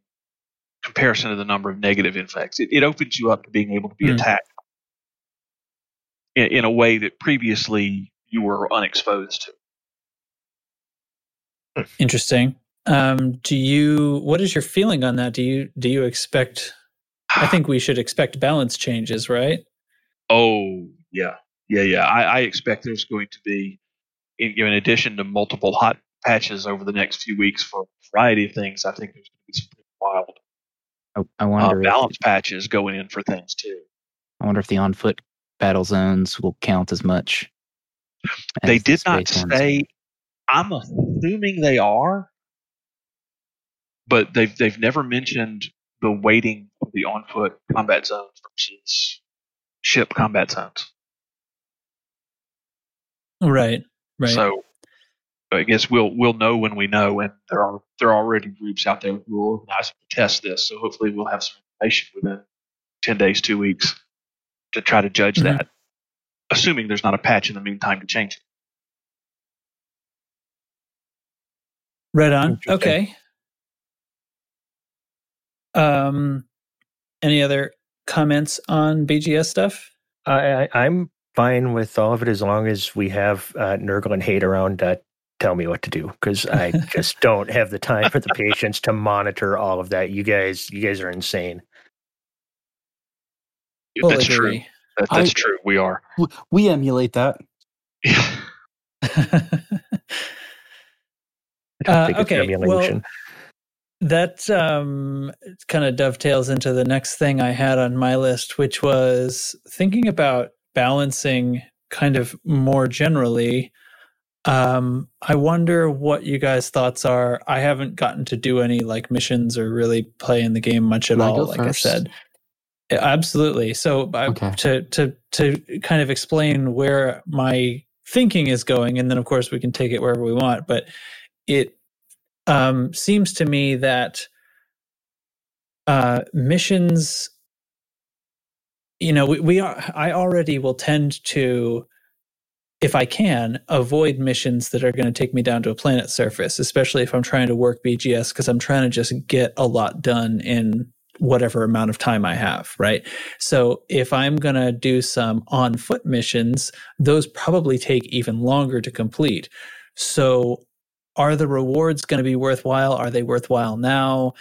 comparison to the number of negative effects. It, it opens you up to being able to be Hmm. attacked in, in a way that previously you were unexposed to. Interesting. Um, do you? What is your feeling on that? Do you do you expect? I think we should expect balance changes, right? Oh, yeah. Yeah, yeah. I, I expect there's going to be, in, you know, in addition to multiple hot patches over the next few weeks for a variety of things, I think there's going to be some pretty wild I, I uh, wonder. if, balance patches going in for things, too. I wonder if the on foot battle zones will count as much. They as the did not space ones. say. I'm assuming they are, but they've they've never mentioned the weighting of the on foot combat zones versus ship combat zones. Right. Right. So I guess we'll we'll know when we know, and there are there are already groups out there who are organizing to test this. So hopefully we'll have some information within ten days, two weeks, to try to judge Mhm. that. Assuming there's not a patch in the meantime to change it. right on. Okay. Um, any other comments on BGS stuff? I, I, I'm fine with all of it as long as we have uh, Nurgle and Hate around to tell me what to do because I just don't have the time for the patience to monitor all of that. You guys, you guys are insane. Full that's true. That, that's I- true. We are. We emulate that. I don't Uh, think it's okay, emulation. That um, kind of dovetails into the next thing I had on my list, which was thinking about balancing kind of more generally. Um, I wonder what you guys' thoughts are. I haven't gotten to do any like missions or really play in the game much at Can all. Like first? I said, absolutely. So I, Okay. to to to kind of explain where my thinking is going, and then of course we can take it wherever we want. But it um, seems to me that uh, missions, you know, we, we are. I already will tend to, if I can, avoid missions that are going to take me down to a planet surface, especially if I'm trying to work BGS because I'm trying to just get a lot done in whatever amount of time I have, right? So if I'm going to do some on foot missions, those probably take even longer to complete. So are the rewards going to be worthwhile? Are they worthwhile now?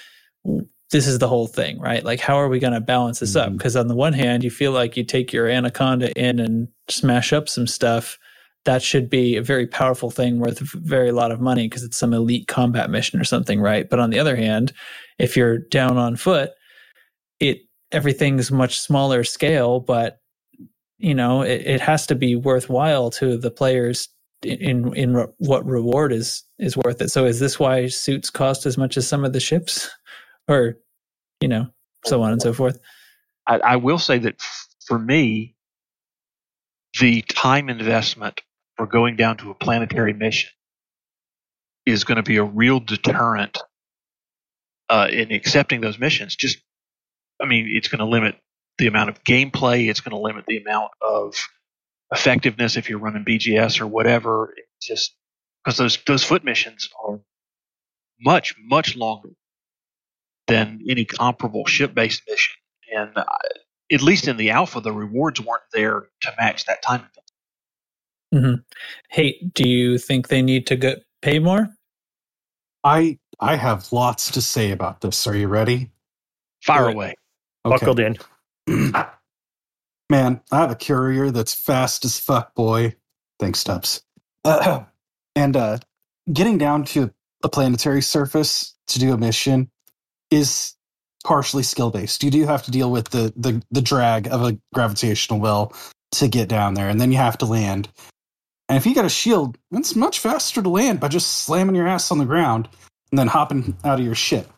This is the whole thing, right? Like, how are we going to balance this up? Mhm. Because on the one hand, you feel like you take your anaconda in and smash up some stuff. That should be a very powerful thing worth a very lot of money because it's some elite combat mission or something, right? But on the other hand, if you're down on foot, it everything's much smaller scale, but you know it, it has to be worthwhile to the players in in re- what reward is is worth it. So is this why suits cost as much as some of the ships, or you know so on and so forth? I, I will say that f- for me, the time investment for going down to a planetary mission is going to be a real deterrent uh, in accepting those missions. Just, I mean, it's going to limit the amount of gameplay. It's going to limit the amount of effectiveness if you're running BGS or whatever. It's just because those those foot missions are much much longer than any comparable ship based mission, and uh, at least in the alpha, the rewards weren't there to match that time. Hey, do you think they need to get pay more? I I have lots to say about this. Are you ready? Fire Good. away. Buckled in. Man, I have a courier that's fast as fuck, boy. Thanks, Stubbs. Uh, and uh, getting down to a planetary surface to do a mission is partially skill based. You do have to deal with the, the the drag of a gravitational well to get down there, and then you have to land. And if you got a shield, it's much faster to land by just slamming your ass on the ground and then hopping out of your ship.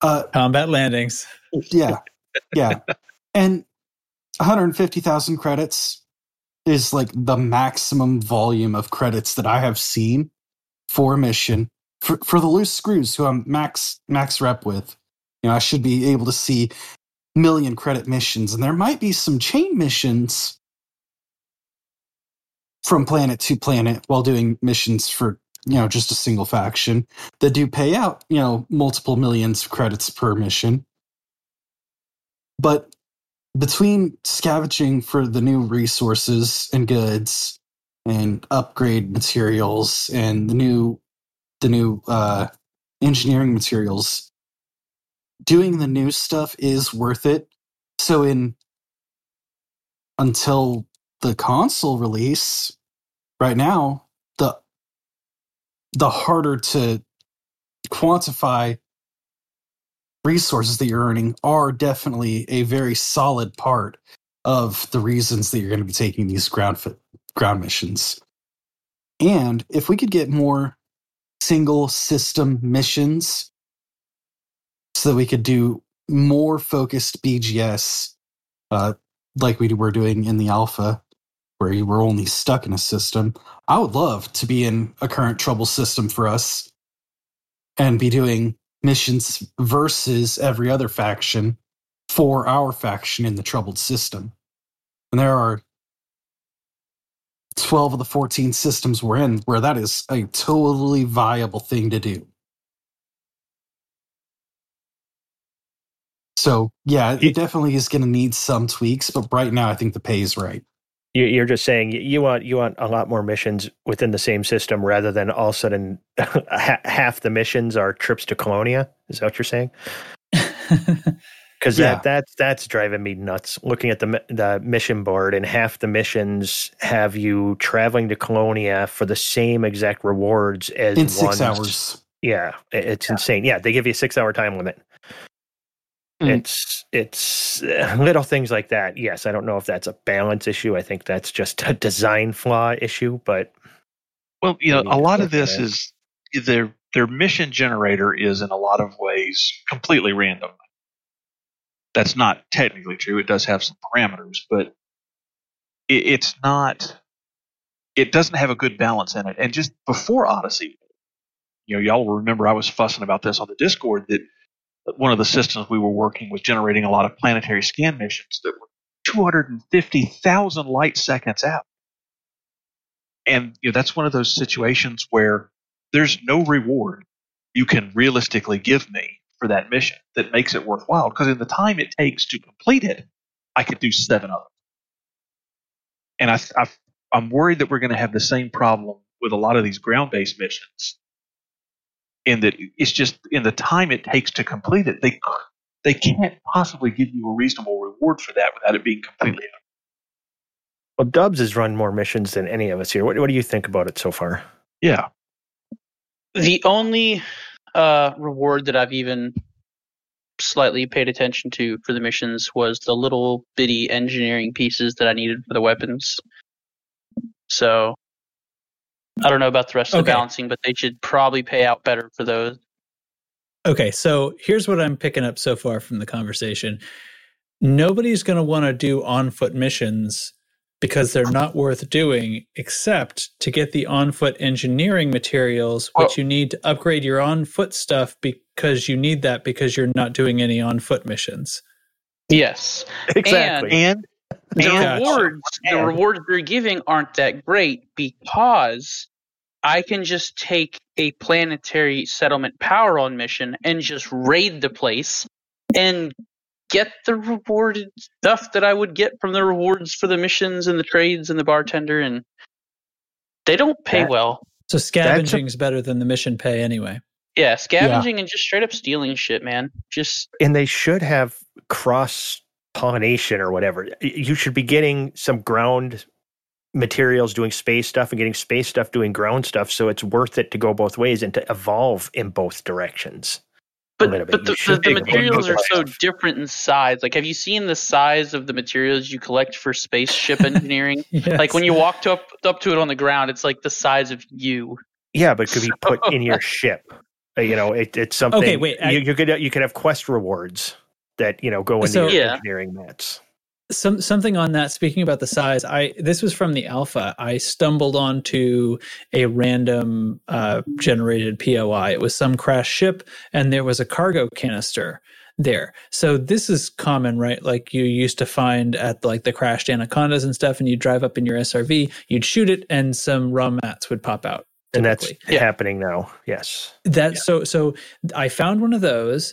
Uh, Combat landings. yeah, yeah, and 150,000 credits is like the maximum volume of credits that I have seen for a mission for for the loose screws who I'm max max rep with. You know, I should be able to see million credit missions, and there might be some chain missions from planet to planet while doing missions for you know just a single faction that do pay out you know multiple millions of credits per mission. But between scavenging for the new resources and goods and upgrade materials and the new the new uh engineering materials doing the new stuff is worth it. So in until the console release right now the the harder to quantify resources that you're earning are definitely a very solid part of the reasons that you're going to be taking these ground fi- ground missions. And if we could get more single system missions so that we could do more focused BGS uh, like we were doing in the alpha where you were only stuck in a system, I would love to be in a current trouble system for us and be doing missions versus every other faction for our faction in the troubled system. And there are 12 of the 14 systems we're in where that is a totally viable thing to do. So, yeah, You- it definitely is going to need some tweaks, but right now I think the pay is right. You- You're just saying you- want you want a lot more missions within the same system rather than all of a sudden half the missions are trips to Colonia. Is that what you're saying? Because Yeah. that that's that's driving me nuts. Looking at the the mission board, and half the missions have you traveling to Colonia for the same exact rewards as In six ones- hours. Yeah, it- it's insane. Yeah, they give you a six hour time limit. Mm. It's it's uh, little things like that. Yes, I don't know if that's a balance issue. I think that's just a design flaw issue. But Well, you know, a lot of this is their their mission generator is in a lot of ways completely random. That's not technically true. It does have some parameters, but it, it's not. It doesn't have a good balance in it. And just before Odyssey, you know, y'all will remember I was fussing about this on the Discord that one of the systems we were working was generating a lot of planetary scan missions that were 250,000 light seconds out. And you know, that's one of those situations where there's no reward you can realistically give me for that mission that makes it worthwhile. Because in the time it takes to complete it, I could do seven of them. And I, I, I'm worried that we're going to have the same problem with a lot of these ground based missions. In that it's just in the time it takes to complete it, they they can't possibly give you a reasonable reward for that without it being completely well, Dubs has run more missions than any of us here. What, what do you think about it so far? yeah. The only uh, reward that I've even slightly paid attention to for the missions was the little bitty engineering pieces that I needed for the weapons. So I don't know about the rest of the balancing, but they should probably pay out better for those. Okay, so here's what I'm picking up so far from the conversation. Nobody's going to want to do on foot missions because they're not worth doing, except to get the on foot engineering materials, which Well- you need to upgrade your on foot stuff because you need that because you're not doing any on foot missions. Yes. Exactly. And the Gotcha. rewards the rewards they're giving aren't that great because I can just take a planetary settlement power on mission and just raid the place and get the rewarded stuff that I would get from the rewards for the missions and the trades and the bartender and they don't pay That- well. So scavenging's better than the mission pay anyway. Yeah, scavenging and just straight up stealing shit, man. Just and they should have cross pollination or whatever. You should be getting some ground materials doing space stuff and getting space stuff doing ground stuff. So it's worth it to go both ways and to evolve in both directions. But, but the, the, the take a look at materials are so different in size. Like, have you seen the size of the materials you collect for spaceship engineering? Yes. Like when you walked up up to it on the ground, it's like the size of you. Yeah, but it could be put in your ship. Uh, You know, it, it's something. Okay, wait, I- you, you could you could have quest rewards that you know go into So- your Yeah. engineering mats. some something on that speaking about the size i this was from the alpha i stumbled onto a random uh, generated poi it was some crash ship and there was a cargo canister there so this is common right like you used to find at like the crashed anacondas and stuff and you drive up in your srv you'd shoot it and some raw mats would pop out And that's. Yeah. happening now. Yes. that so so I found one of those,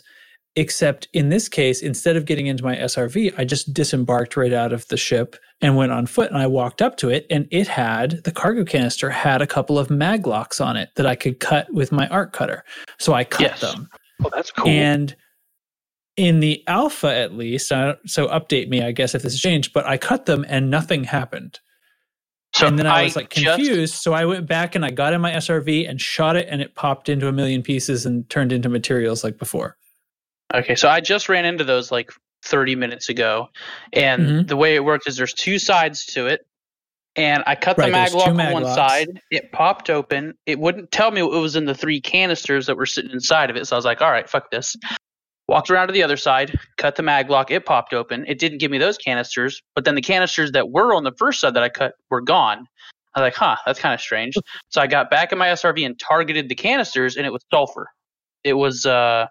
except in this case, instead of getting into my SRV, I just disembarked right out of the ship and went on foot and I walked up to it and it had the cargo canister had a couple of mag locks on it that I could cut with my arc cutter. So I cut Yes. them. Oh, that's cool. And in the alpha at least, I don't, so update me, I guess if this has changed, but I cut them and nothing happened So and then I was like just- confused. so I went back and I got in my SRV and shot it, and it popped into a million pieces and turned into materials like before. Okay, so I just ran into those like 30 minutes ago, and Mhm. the way it worked is there's two sides to it, and I cut Right, the there's mag lock two on mag one locks. side. It popped open. It wouldn't tell me what was in the three canisters that were sitting inside of it, so I was like, "All right, fuck this." Walked around to the other side, cut the mag lock. It popped open. It didn't give me those canisters, but then the canisters that were on the first side that I cut were gone. I was like, "Huh, that's kind of strange." So I got back in my SRV and targeted the canisters, and it was sulfur. It was uh,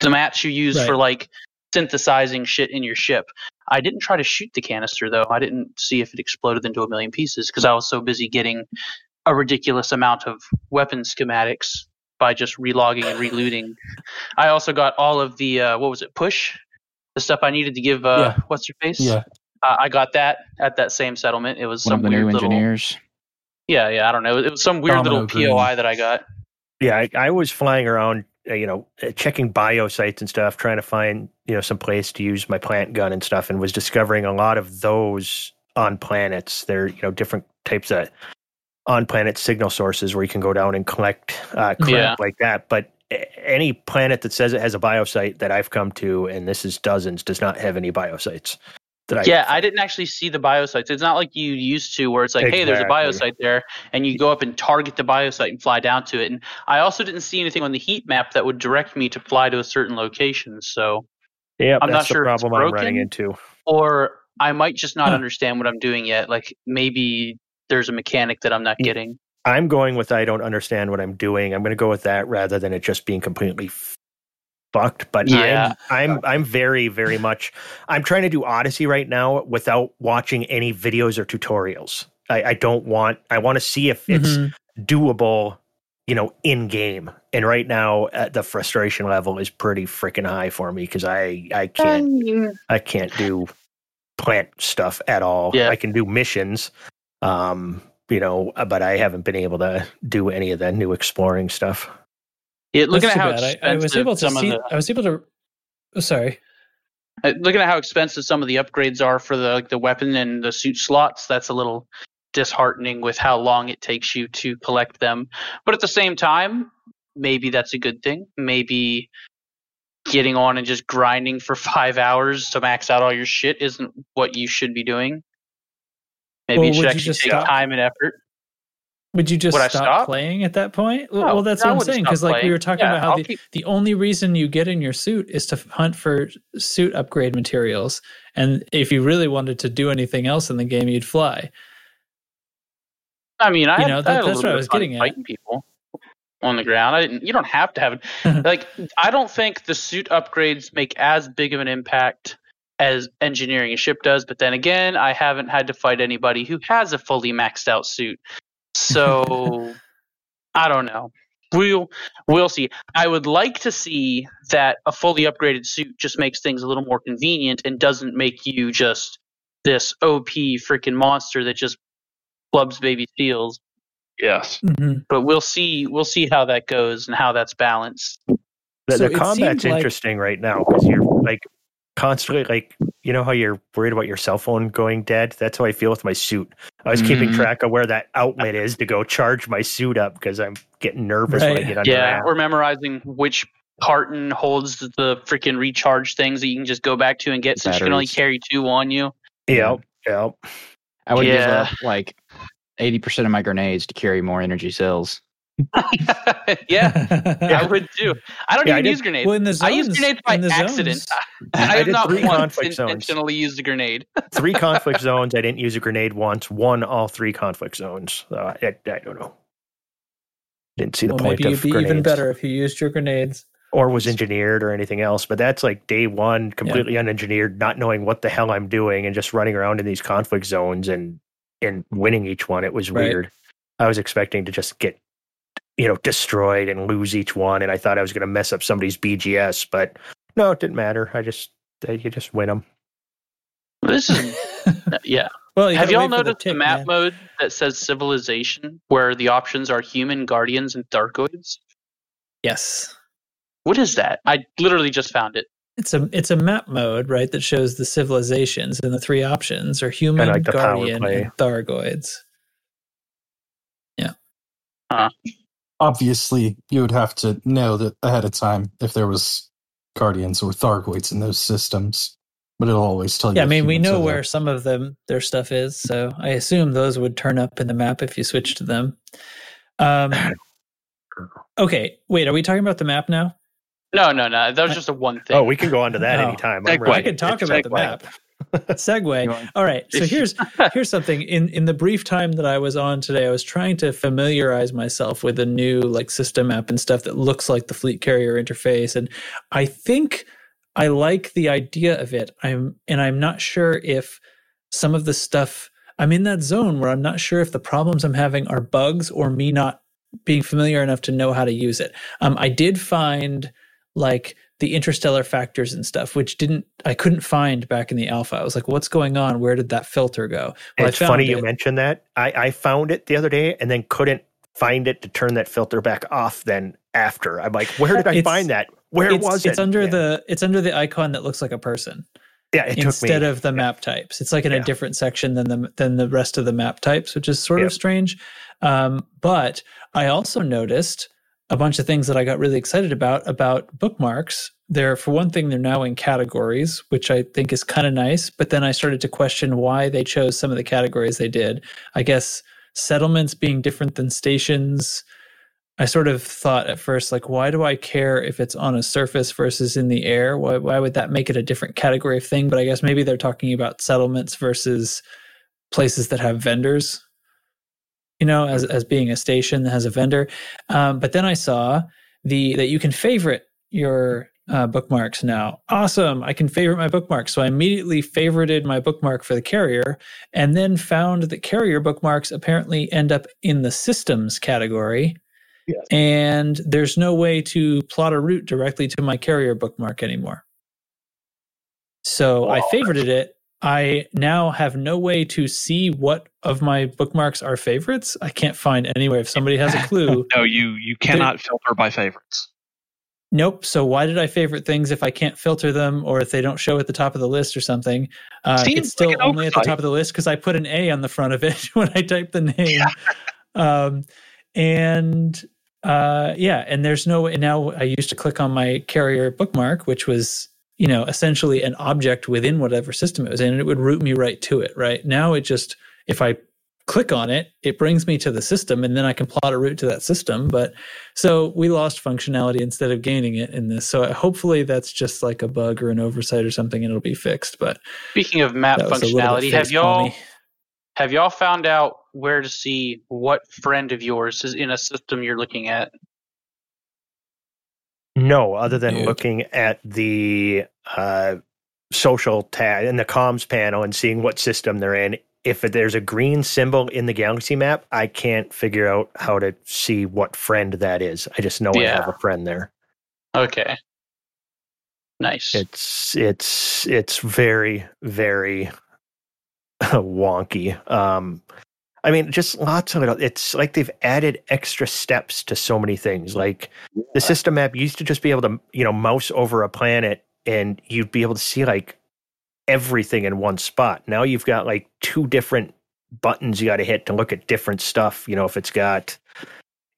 the match you use Right. for like synthesizing shit in your ship. I didn't try to shoot the canister though. I didn't see if it exploded into a million pieces because I was so busy getting a ridiculous amount of weapon schematics by just relogging and relooting. I also got all of the uh, what was it? Push the stuff I needed to give. Uh, Yeah. What's your face? Yeah. Uh, I got that at that same settlement. It was One some of the weird new little. Yeah, yeah. I don't know. It was some weird Domino little green. POI that I got. Yeah, I, I was flying around, you know, uh, checking bio sites and stuff, trying to find, you know, some place to use my plant gun and stuff, and was discovering a lot of those on planets. They're, you know, different types of on planet signal sources where you can go down and collect uh, crap Yeah. like that. But any planet that says it has a biosite that I've come to, and this is dozens, does not have any biosites. I yeah, I didn't actually see the biosites. It's not like you used to, where it's like, hey, there's a biosite there, and you go up and target the biosite and fly down to it. And I also didn't see anything on the heat map that would direct me to fly to a certain location. So, Yeah, I'm not sure the if it's problem I'm running into. or I might just not Huh. understand what I'm doing yet. Like maybe there's a mechanic that I'm not getting. I'm going with I don't understand what I'm doing. I'm going to go with that rather than it just being completely fucked. But Yeah. I'm I'm I'm very very much I'm trying to do Odyssey right now without watching any videos or tutorials. I, I don't want I want to see if it's Mhm. doable, you know, in game. And right now, uh, the frustration level is pretty freaking high for me because I I can't I can't do plant stuff at all. Yeah. I can do missions, um, you know, but I haven't been able to do any of the new exploring stuff. Yeah, looking at how expensive I, I was able to some see. of the I was able to. oh, sorry. Uh, looking at how expensive some of the upgrades are for the like the weapon and the suit slots, that's a little disheartening with how long it takes you to collect them. But at the same time, maybe that's a good thing. Maybe getting on and just grinding for five hours to max out all your shit isn't what you should be doing. Maybe Well, it should you actually just take stop? time and effort. Would you just Would stop, stop? playing at that point? Well, No, well, that's no, what I'm saying. Because like we were talking Yeah, about how I'll the, keep- the only reason you get in your suit is to hunt for suit upgrade materials, and if you really wanted to do anything else in the game, you'd fly. I mean, I You had, know, I had that's what I was getting at. fighting people on the ground. I didn't. You don't have to have it. like I don't think the suit upgrades make as big of an impact as engineering a ship does. But then again, I haven't had to fight anybody who has a fully maxed out suit. So I don't know. We'll we'll see. I would like to see that a fully upgraded suit just makes things a little more convenient and doesn't make you just this OP freaking monster that just clubs baby seals. Yes. Mhm. But we'll see we'll see how that goes and how that's balanced. The, So the combat's seemed like- interesting right now because you're like constantly like you know how you're worried about your cell phone going dead. That's how I feel with my suit. I was keeping Mhm. track of where that outlet is to go charge my suit up because I'm getting nervous when I get under Yeah, that. or memorizing which carton holds the freaking recharge things that you can just go back to and get since you can only carry two on you. Yep, yep. I would give up like 80% of my grenades to carry more energy cells. yeah, I would too. I don't Yeah, I even did- use grenades. well, in the I use grenades by in the accident. I, I have did not three once conflict zones. intentionally used a grenade. Three conflict zones. I didn't use a grenade once. One all three conflict zones. So I, I, I don't know. Didn't see the well, point maybe of you'd be even better if you used your grenades. or was engineered or anything else. But that's like day one, completely unengineered, not knowing what the hell I'm doing and just running around in these conflict zones and and winning each one. It was Right. weird. I was expecting to just get you know destroyed and lose each one, and I thought I was going to mess up somebody's BGS, but no, it didn't matter. I just you just win them. This is yeah. well, you Have y'all wait for the noticed the, map man. mode that says civilization, where the options are human, guardians, and Thargoids? Yes. What is that? I literally just found it. It's a it's a map mode, right? That shows the civilizations, and the three options are human, like the power guardian, play. and Thargoids. Obviously, you would have to know that ahead of time if there was guardians or thargoids in those systems. But it'll always tell you. Yeah, I mean, we know where there. some of them their stuff is, so I assume those would turn up in the map if you switch to them. Um, okay, wait, are we talking about the map now? No, no, no. That was just a one thing. Oh, we can go on to that Oh. anytime. I'm I could talk It's about the segue. map. Segue. All right. So here's here's something. In in the brief time that I was on today, I was trying to familiarize myself with a new like system app and stuff that looks like the fleet carrier interface. And I think I like the idea of it. I'm and I'm not sure if some of the stuff I'm in that zone where I'm not sure if the problems I'm having are bugs or me not being familiar enough to know how to use it. Um, I did find like the interstellar factors and stuff, which didn't I couldn't find back in the alpha. I was like, what's going on? Where did that filter go? Well, it's funny found you it. mentioned that. I, I found it the other day and then couldn't find it to turn that filter back off. Then after, I'm like, where did I It's- find that? Where it's, was it? it's under yeah. the it's under the icon that looks like a person yeah. It instead took me of the map types. It's like in Yeah. a different section than the than the rest of the map types, which is sort Yeah. of strange. Um, but I also noticed a bunch of things that I got really excited about about bookmarks. They're for one thing, they're now in categories, which I think is kind of nice. But then I started to question why they chose some of the categories they did. I guess settlements being different than stations. I sort of thought at first, like, why do I care if it's on a surface versus in the air? Why, why would that make it a different category of thing? But I guess maybe they're talking about settlements versus places that have vendors, you know, as, as being a station that has a vendor. Um, but then I saw the that you can favorite your uh, bookmarks now. Awesome. I can favorite my bookmarks. So I immediately favorited my bookmark for the carrier and then found that carrier bookmarks apparently end up in the systems category. Yes. And there's no way to plot a route directly to my carrier bookmark anymore. So I favorited it. I now have no way to see what of my bookmarks are favorites. I can't find anywhere. If somebody has a clue, No, you you cannot filter by favorites. Nope. So why did I favorite things if I can't filter them or if they don't show at the top of the list or something? Uh, it's still like only at the top of the list because I put an A on the front of it when I type the name. Um, and uh, yeah, and there's no and now I used to click on my carrier bookmark, which was you know essentially an object within whatever system it was in, and it would route me right to it. Right now, it just if I click on it, it brings me to the system, and then I can plot a route to that system. But so we lost functionality instead of gaining it in this. So uh, hopefully that's just like a bug or an oversight or something, and it'll be fixed. But Speaking of map that was a little bit functionality, have y'all have y'all found out where to see what friend of yours is in a system you're looking at? No, other than Dude. looking at the uh, social tag in the comms panel and seeing what system they're in. If there's a green symbol in the galaxy map, I can't figure out how to see what friend that is. I just know I have a friend there. Okay. Nice. It's it's it's very very wonky. Um, I mean, just lots of it. It's like they've added extra steps to so many things. Like the system map used to just be able to, you know, mouse over a planet and you'd be able to see like everything in one spot. Now you've got like two different buttons you got to hit to look at different stuff. You know, if it's got,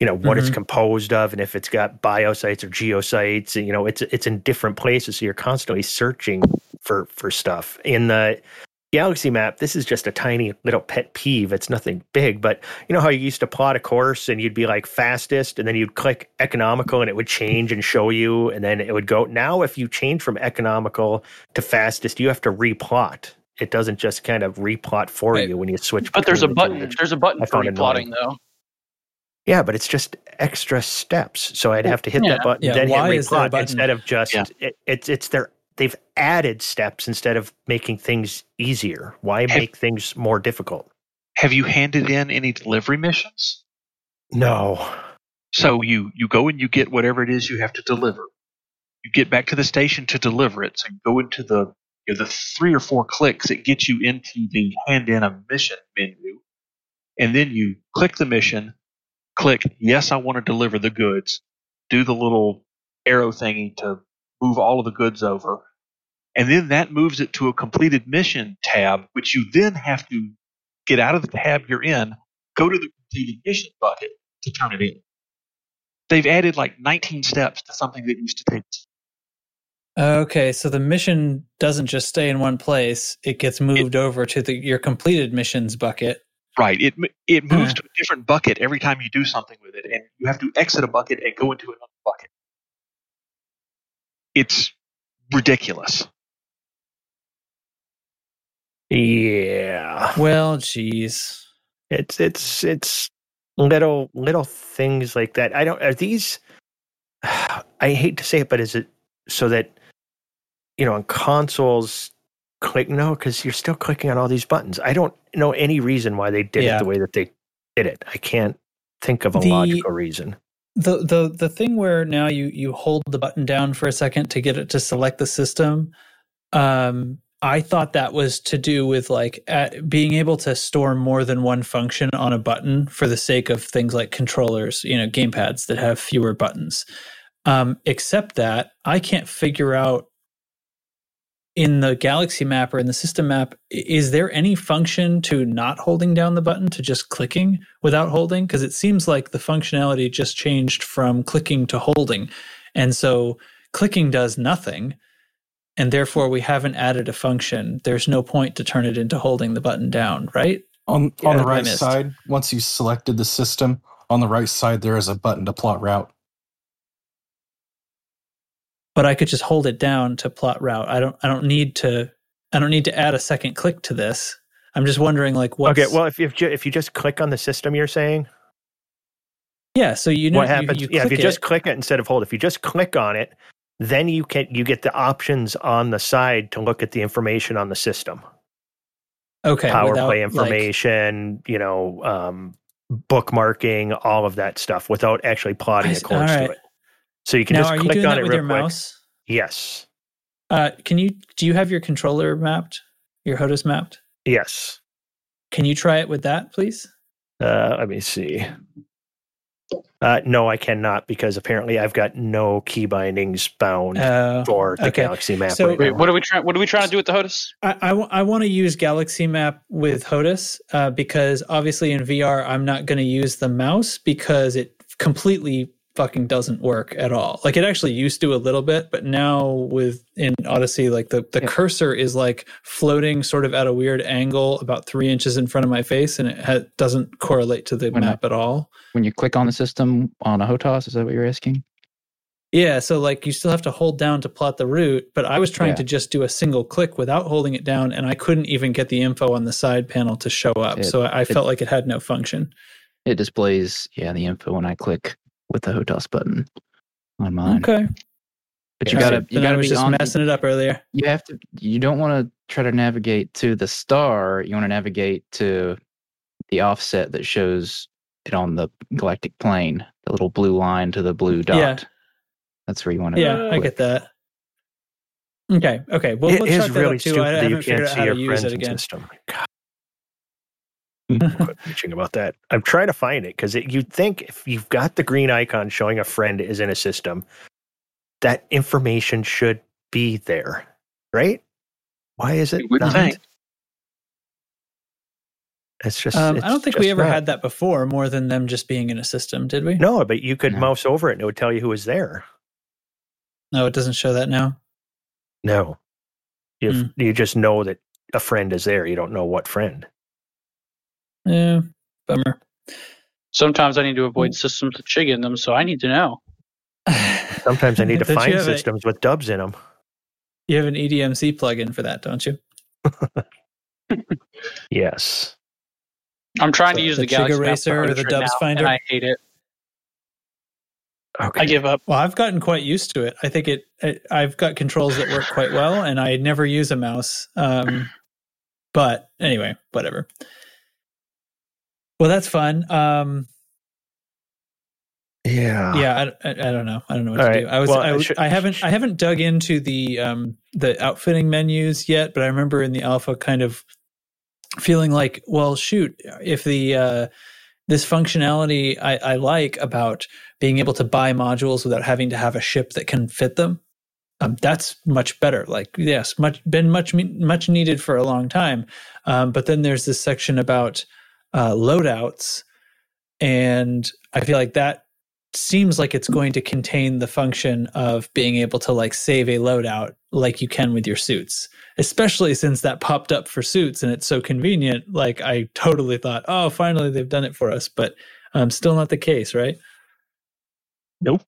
you know, what it's Mhm. composed of, and if it's got biosites or geosites, and, you know, it's it's in different places. So you're constantly searching for for stuff in the galaxy map. This is just a tiny little pet peeve. It's nothing big, but you know how you used to plot a course and you'd be like fastest, and then you'd click economical, and it would change and show you, and then it would go. Now, if you change from economical to fastest, you have to replot. It doesn't just kind of replot for Right. you when you switch. but there's a between the two. button. There's a button for found it replotting though. Yeah, but it's just extra steps. So I'd have to hit Yeah. that button, Yeah, then why is there replot button? instead of just Yeah. it, it's it's their they've added steps instead of making things easier. Why Have- make things more difficult? Have you handed in any delivery missions? No. So you you go and you get whatever it is you have to deliver. You get back to the station to deliver it. So you go into the you know, the three or four clicks that gets you into the hand in a mission menu, and then you click the mission, click yes I want to deliver the goods, do the little arrow thingy to move all of the goods over, and then that moves it to a completed mission tab, which you then have to get out of the tab you're in, go to the completed mission bucket to turn it in. They've added like 19 steps to something that used to take. Okay, so the mission doesn't just stay in one place; it gets moved over to the your completed missions bucket. Right. It it uh-huh. moves Huh. to a different bucket every time you do something with it, and you have to exit a bucket and go into another bucket. It's ridiculous. Yeah. Well, geez. It's it's it's little little things like that. I don't are these I hate to say it, but is it so that you know on consoles click no because you're still clicking on all these buttons. I don't know any reason why they did Yeah. it the way that they did it. I can't think of a The- logical reason. the the the thing where now you you hold the button down for a second to get it to select the system um i thought that was to do with like at being able to store more than one function on a button for the sake of things like controllers you know gamepads that have fewer buttons. Um except that i can't figure out in the galaxy map or in the system map is there any function to not holding down the button to just clicking without holding? Because it seems like the functionality just changed from clicking to holding. And so clicking does nothing and therefore we haven't added a function there's no point to turn it into holding the button down right? On Yeah, on the right side, once you selected the system, on the right side there is a button to plot route. but i could just hold it down to plot route. I don't i don't need to i don't need to add a second click to this. I'm just wondering like what okay, well if if, ju- if you just click on the system, you're saying? Yeah so you know what happens? you, yeah, if you click just click it instead of hold, if you just click on it, then you can you get the options on the side to look at the information on the system. okay power without, play like- information, you know, um, bookmarking, all of that stuff without actually plotting I a course alright. to it. So you can now just click on it with real your quick. mouse Yes. uh can you do you have your controller mapped your HOTAS mapped Yes. can you try it with that please Uh, let me see. Uh, no, I cannot because apparently I've got no key bindings bound uh, for the okay. Galaxy Map. So- right Wait, what are we trying? What are we trying to do with the HOTAS? I, I, want to use Galaxy Map with HOTAS uh, because obviously in VR I'm not going to use the mouse because it completely fucking doesn't work at all. Like it actually used to a little bit, but now with in Odyssey, like the, the Yeah. cursor is like floating sort of at a weird angle about three inches in front of my face, and it ha- doesn't correlate to the Why not? map at all. When you click on the system on a HOTAS, is that what you're asking? Yeah, so like you still have to hold down to plot the route, but I was trying Yeah. to just do a single click without holding it down, and I couldn't even get the info on the side panel to show up. It- so I it- felt like it had no function. It displays, yeah, the info when I click with the HOTAS button on mine. Okay. But you gotta you gotta was be just on. messing it up earlier. You have to. You don't want to try to navigate to the star. You want to navigate to the offset that shows it on the galactic plane. The little blue line to the blue dot. Yeah. That's where you want to. Go. Yeah, I get that. Okay, okay. Well, it we'll is chat that really up too. stupid I that you can't see your use friends it and again. system. God. Quit bitching about that. I'm trying to find it because you'd think if you've got the green icon showing a friend is in a system, that information should be there, right? Why is it You would not? think. It's just. Um, it's I don't think we ever not. had that before, more than them just being in a system, did we? No, but you could No. mouse over it and it would tell you who was there. No, it doesn't show that now. No, you Hmm. you just know that a friend is there. You don't know what friend. Yeah, bummer. Sometimes I need to avoid systems with chig in them, so I need to know. Sometimes I need to find have a- systems with dubs in them. you have an EDMC plugin for that, don't you? Yes. I'm trying to use the the, Chig Galaxy Eraser or the 100 Dubs now, Finder? and I hate it. Okay. I give up. Well, I've gotten quite used to it. I think it, it I've got controls that work quite well, and I never use a mouse. Um, but anyway, whatever. Well, that's fun. Um, yeah. yeah, I, I, I don't know. I don't know what All to right. do. I was, Well, I, I was- should- I haven't, I haven't dug into the um the outfitting menus yet, but I remember in the alpha kind of feeling like, well, shoot, if the uh, this functionality I, I like about being able to buy modules without having to have a ship that can fit them. Um, that's much better. Like, yes, much been much much needed for a long time. Um, but then there's this section about uh, loadouts, and I feel like that seems like it's going to contain the function of being able to like save a loadout like you can with your suits especially since that popped up for suits and it's so convenient like i totally thought oh finally they've done it for us but um still not the case right nope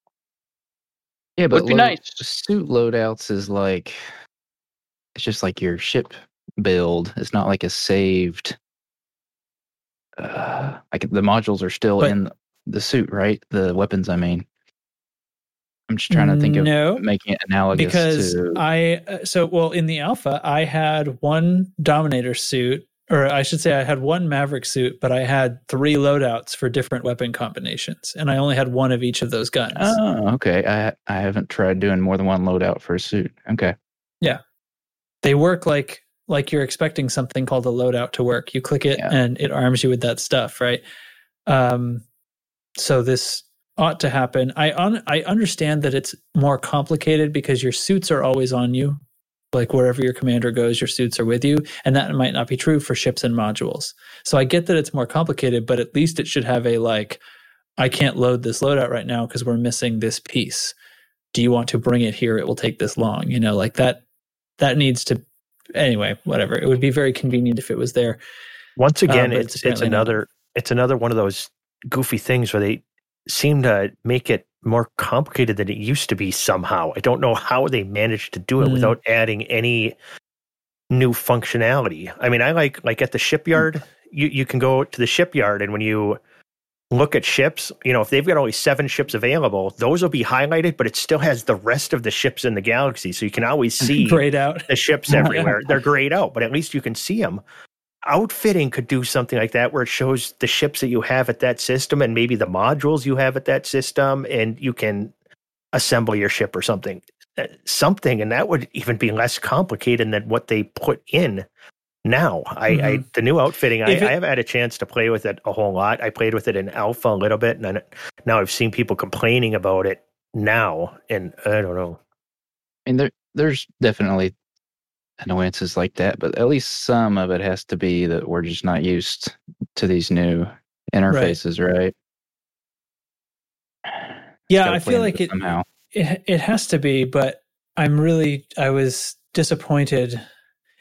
Yeah, but Would be load- nice. suit loadouts is like it's just like your ship build. It's not like a saved. Uh, like the modules are still But- in the suit, right? The weapons, I mean. I'm just trying to think of no making it analogous because to. I uh, so well in the alpha I had one Dominator suit, or I should say I had one Maverick suit, but I had three loadouts for different weapon combinations, and I only had one of each of those guns. oh, okay. I I haven't tried doing more than one loadout for a suit. Okay. Yeah. They work like like you're expecting something called a loadout to work. You click it Yeah. and it arms you with that stuff, right? Um, so this ought to happen. I un- I understand that it's more complicated because your suits are always on you. Like wherever your commander goes, your suits are with you, and that might not be true for ships and modules. So I get that it's more complicated, but at least it should have a like, I can't load this loadout right now because we're missing this piece. Do you want to bring it here? It will take this long. You know, like that that needs to anyway whatever it would be very convenient if it was there Once again, but it's it's it's another it's another one of those goofy things where they seem to make it more complicated than it used to be somehow. I don't know how they managed to do it Mm. without adding any new functionality. I mean, I like like at the shipyard, you you can go to the shipyard and when you look at ships, you know, if they've got only 7 ships available, those will be highlighted, but it still has the rest of the ships in the galaxy so you can always see grayed out the ships everywhere. They're grayed out, but at least you can see them. Outfitting could do something like that where it shows the ships that you have at that system and maybe the modules you have at that system, and you can assemble your ship or something. Uh, Something, and that would even be less complicated than what they put in now. I, I the new outfitting, I, Mm-hmm. If it- I have had a chance to play with it a whole lot. I played with it in alpha a little bit, and then now I've seen people complaining about it now, and I don't know. I mean, there there's definitely annoyances like that, but at least some of it has to be that we're just not used to these new interfaces, right? yeah i feel like it, somehow. it it has to be but i'm really i was disappointed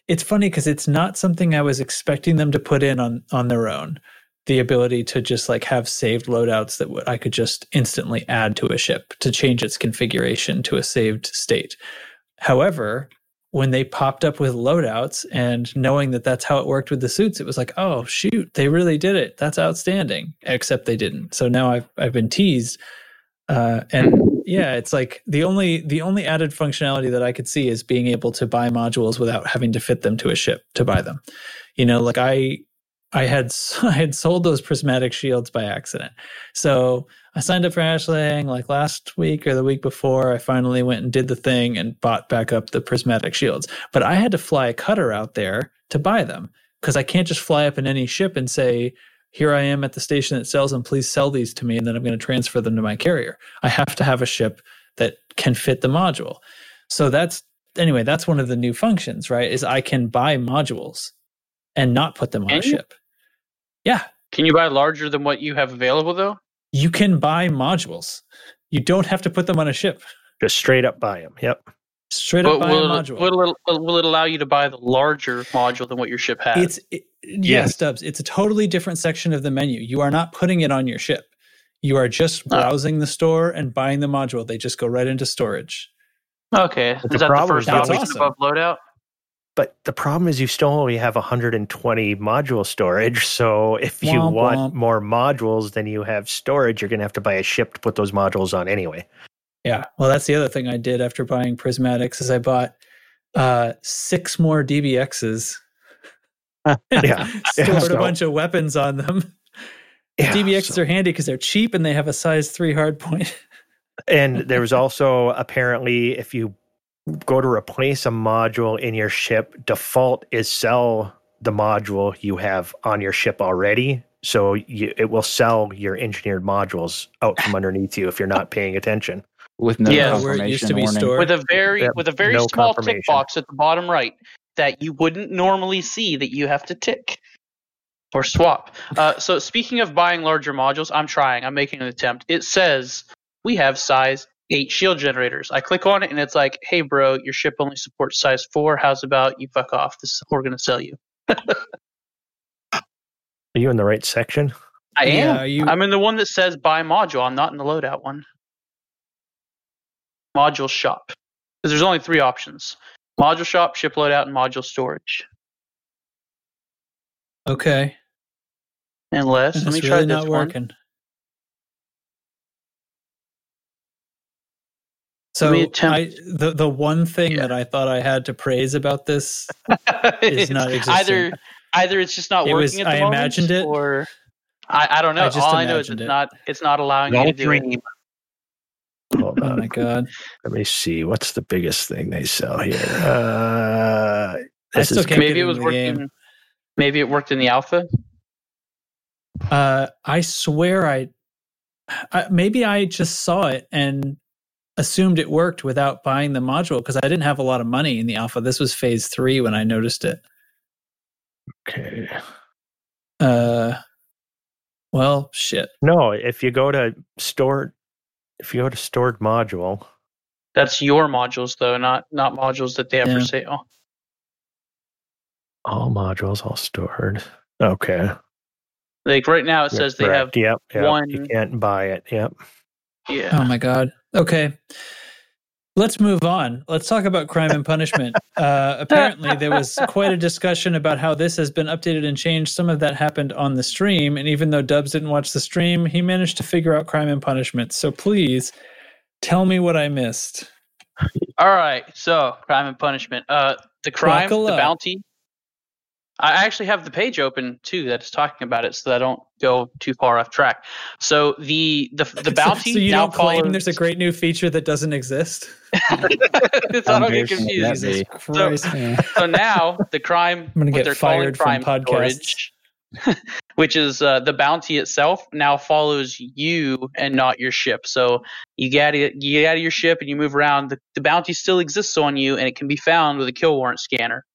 it's funny because it's not something i was expecting them to put in on on their own. The ability to just like have saved loadouts that i could just instantly add to a ship to change its configuration to a saved state. However when they popped up with loadouts and knowing that that's how it worked with the suits it was like oh shoot they really did it. That's outstanding. Except they didn't. So now i've i've been teased uh, and yeah, it's like the only the only added functionality that I could see is being able to buy modules without having to fit them to a ship to buy them. You know, like I I had I had sold those prismatic shields by accident. So I signed up for Aisling like last week or the week before. I finally went and did the thing and bought back up the prismatic shields. But I had to fly a cutter out there to buy them because I can't just fly up in any ship and say, here I am at the station that sells them. Please sell these to me, and then I'm going to transfer them to my carrier. I have to have a ship that can fit the module. So that's anyway. That's one of the new functions, right? Is I can buy modules and not put them on Can a you? ship. Yeah, Can you buy larger than what you have available though? you can buy modules. You don't have to put them on a ship. Just straight up buy them. Yep. Straight up But buy a will, it, module. will, it, will it allow you to buy the larger module than what your ship has? It's it, yes, Yes. Dubs. It's a totally different section of the menu. You are not putting it on your ship. You are just Oh. browsing the store and buying the module. They just go right into storage. okay. But the Is that the first is That's option awesome. above loadout? But the problem is you still only have 120 module storage. So if you Womp want womp. more modules than you have storage, you're going to have to buy a ship to put those modules on anyway. Yeah. Well, that's the other thing I did after buying Prismatics is I bought uh, six more DBXs. Yeah. Stored so- a bunch of weapons on them. Yeah, DBXs so- are handy because they're cheap and they have a size three hard point. and there was also apparently if you go to replace a module in your ship, default is sell the module you have on your ship already. So you, it will sell your engineered modules out from underneath you if you're not paying attention. with no Yeah, where it used confirmation to be warning. stored. With a very Yep, with a very no small tick box at the bottom right that you wouldn't normally see that you have to tick or swap. Uh, so speaking of buying larger modules, I'm trying. I'm making an attempt. It says we have size eight shield generators. I click on it and it's like, hey bro, your ship only supports size four. How's about you fuck off? This is what we're gonna sell you. Are you in the right section? I am. Yeah, are you- I'm in the one that says buy module. I'm not in the loadout one. Module shop. Because there's only three options. Module shop, ship loadout, and module storage. Okay. Unless let me It's try really this not one. working. So me I, the the one thing Yeah. that I thought I had to praise about this It's not either either it's just not It working was- at the I moment, imagined it. or I, I don't know. I just All I know is it's it. not it's not allowing you All to do it. Dream. Hold oh on. my god Let me see. What's the biggest thing they sell here? Uh, I this still is can't Maybe it was into game. working. Maybe it worked in the alpha. uh I swear I, I maybe I just saw it and assumed it worked without buying the module because I didn't have a lot of money in the alpha this was phase 3 when I noticed it okay. uh well shit No, if you go to stored, if you go to stored module, That's your modules though, not not modules that they have for sale. all modules, all stored. Okay. Like right now, it You're says they have correct. Yep. yep. You can't buy it. Yep. yeah. Oh my god. Okay. Let's move on. Let's talk about crime and punishment. Uh, apparently, there was quite a discussion about how this has been updated and changed. Some of that happened on the stream, and even though Dubs didn't watch the stream, he managed to figure out crime and punishment. So please tell me what I missed. All right, so crime and punishment. Uh, the crime, Buckle the up. bounty. I actually have the page open too that's talking about it, so that I don't go too far off track. So the the the bounty So, so you now don't claim follows- there's a great new feature that doesn't exist? it's I don't get confused. that'd be- Christ. So now the crime I'm gonna get they're fired from crime podcasts. storage, which is uh, the bounty itself now follows you and not your ship so you get it you get out of your ship and you move around the, the bounty still exists on you and it can be found with a kill warrant scanner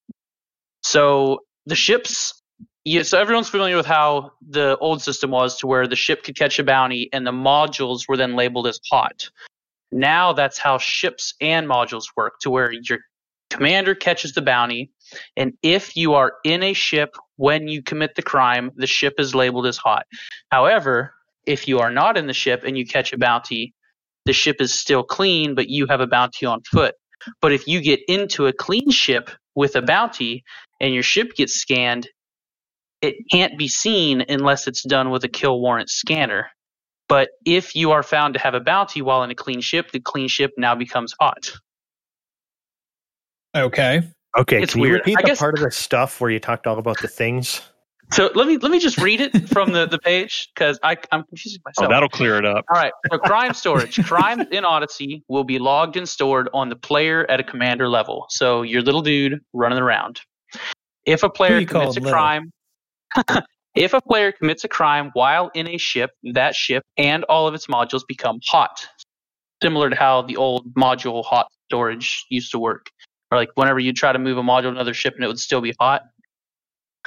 so the ships yeah, so everyone's familiar with how the old system was to where the ship could catch a bounty and the modules were then labeled as hot now that's how ships and modules work to where your commander catches the bounty and if you are in a ship when you commit the crime, the ship is labeled as hot. However, if you are not in the ship and you catch a bounty, the ship is still clean, but you have a bounty on foot. But if you get into a clean ship with a bounty and your ship gets scanned, it can't be seen unless it's done with a kill warrant scanner. But if you are found to have a bounty while in a clean ship, the clean ship now becomes hot. Okay. Okay, It's can weird. you repeat I the guess- part of the stuff where you talked all about the things? So let me let me just read it from the, the page because I'm confusing myself. Oh, myself. that'll clear it up. All right. So crime storage. crime in Odyssey will be logged and stored on the player at a commander level. So your little dude running around. If a player commits a little? crime, if a player commits a crime while in a ship, that ship and all of its modules become hot, similar to how the old module hot storage used to work. Or like whenever you try to move a module to another ship and it would still be hot.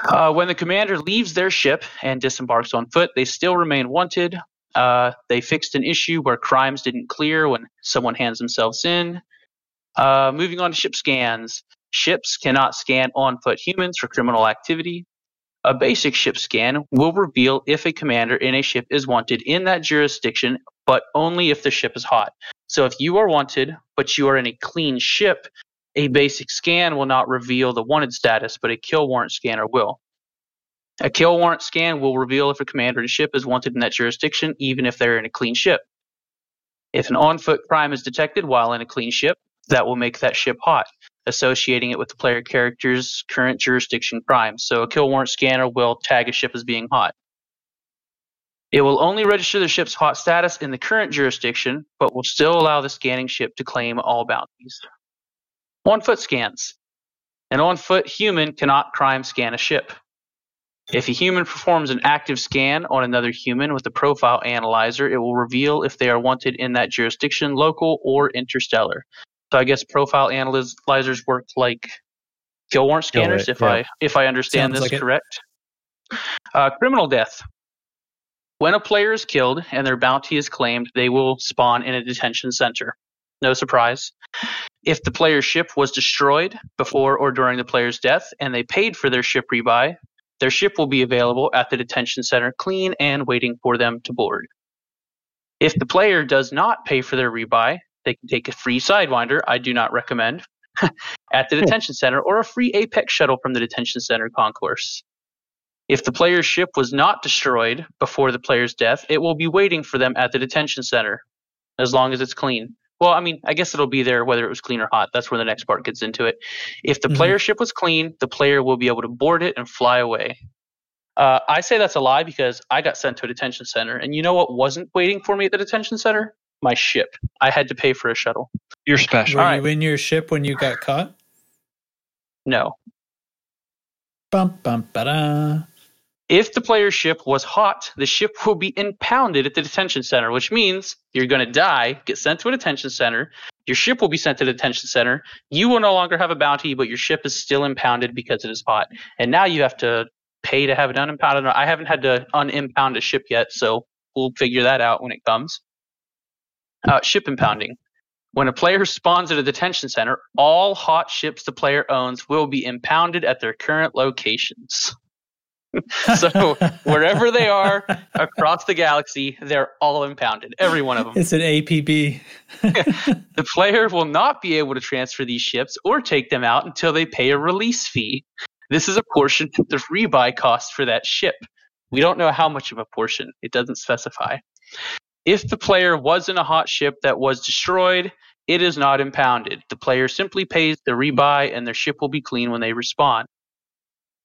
Uh, when the commander leaves their ship and disembarks on foot, they still remain wanted. Uh, they fixed an issue where crimes didn't clear when someone hands themselves in. Uh, moving on to ship scans. Ships cannot scan on foot humans for criminal activity. A basic ship scan will reveal if a commander in a ship is wanted in that jurisdiction, but only if the ship is hot. So if you are wanted, but you are in a clean ship, a basic scan will not reveal the wanted status, but a kill warrant scanner will. A kill warrant scan will reveal if a commander and ship is wanted in that jurisdiction, even if they're in a clean ship. If an on foot crime is detected while in a clean ship, that will make that ship hot, associating it with the player character's current jurisdiction crime. So a kill warrant scanner will tag a ship as being hot. It will only register the ship's hot status in the current jurisdiction, but will still allow the scanning ship to claim all bounties. On foot scans. An on foot human cannot crime scan a ship. If a human performs an active scan on another human with a profile analyzer, it will reveal if they are wanted in that jurisdiction, local or interstellar. So I guess profile analyzers work like kill warrant Kill scanners, it, if yeah. I if I understand Sounds this like correct. Uh, criminal death. When a player is killed and their bounty is claimed, they will spawn in a detention center. No surprise. If the player's ship was destroyed before or during the player's death and they paid for their ship rebuy, their ship will be available at the detention center clean and waiting for them to board. If the player does not pay for their rebuy, they can take a free Sidewinder, I do not recommend, at the hmm. detention center or a free Apex shuttle from the detention center concourse. If the player's ship was not destroyed before the player's death, it will be waiting for them at the detention center as long as it's clean. Well, I mean, I guess it'll be there whether it was clean or hot. That's where the next part gets into it. If the Mhm. player's ship was clean, the player will be able to board it and fly away. Uh, I say that's a lie because I got sent to a detention center, and you know what wasn't waiting for me at the detention center? My ship. I had to pay for a shuttle. You're special. Were All you in your ship when you got caught? No. Bum bum ba If the player's ship was hot, the ship will be impounded at the detention center, which means you're going to die, get sent to a detention center. Your ship will be sent to the detention center. You will no longer have a bounty, but your ship is still impounded because it is hot. And now you have to pay to have it unimpounded. I haven't had to unimpound a ship yet, so we'll figure that out when it comes. Uh, ship impounding. When a player spawns at a detention center, all hot ships the player owns will be impounded at their current locations. So, wherever they are across the galaxy, they're all impounded, every one of them. It's an APB. The player will not be able to transfer these ships or take them out until they pay a release fee. This is a portion of the rebuy cost for that ship. We don't know how much of a portion, it doesn't specify. If the player was in a hot ship that was destroyed, it is not impounded. The player simply pays the rebuy and their ship will be clean when they respawn.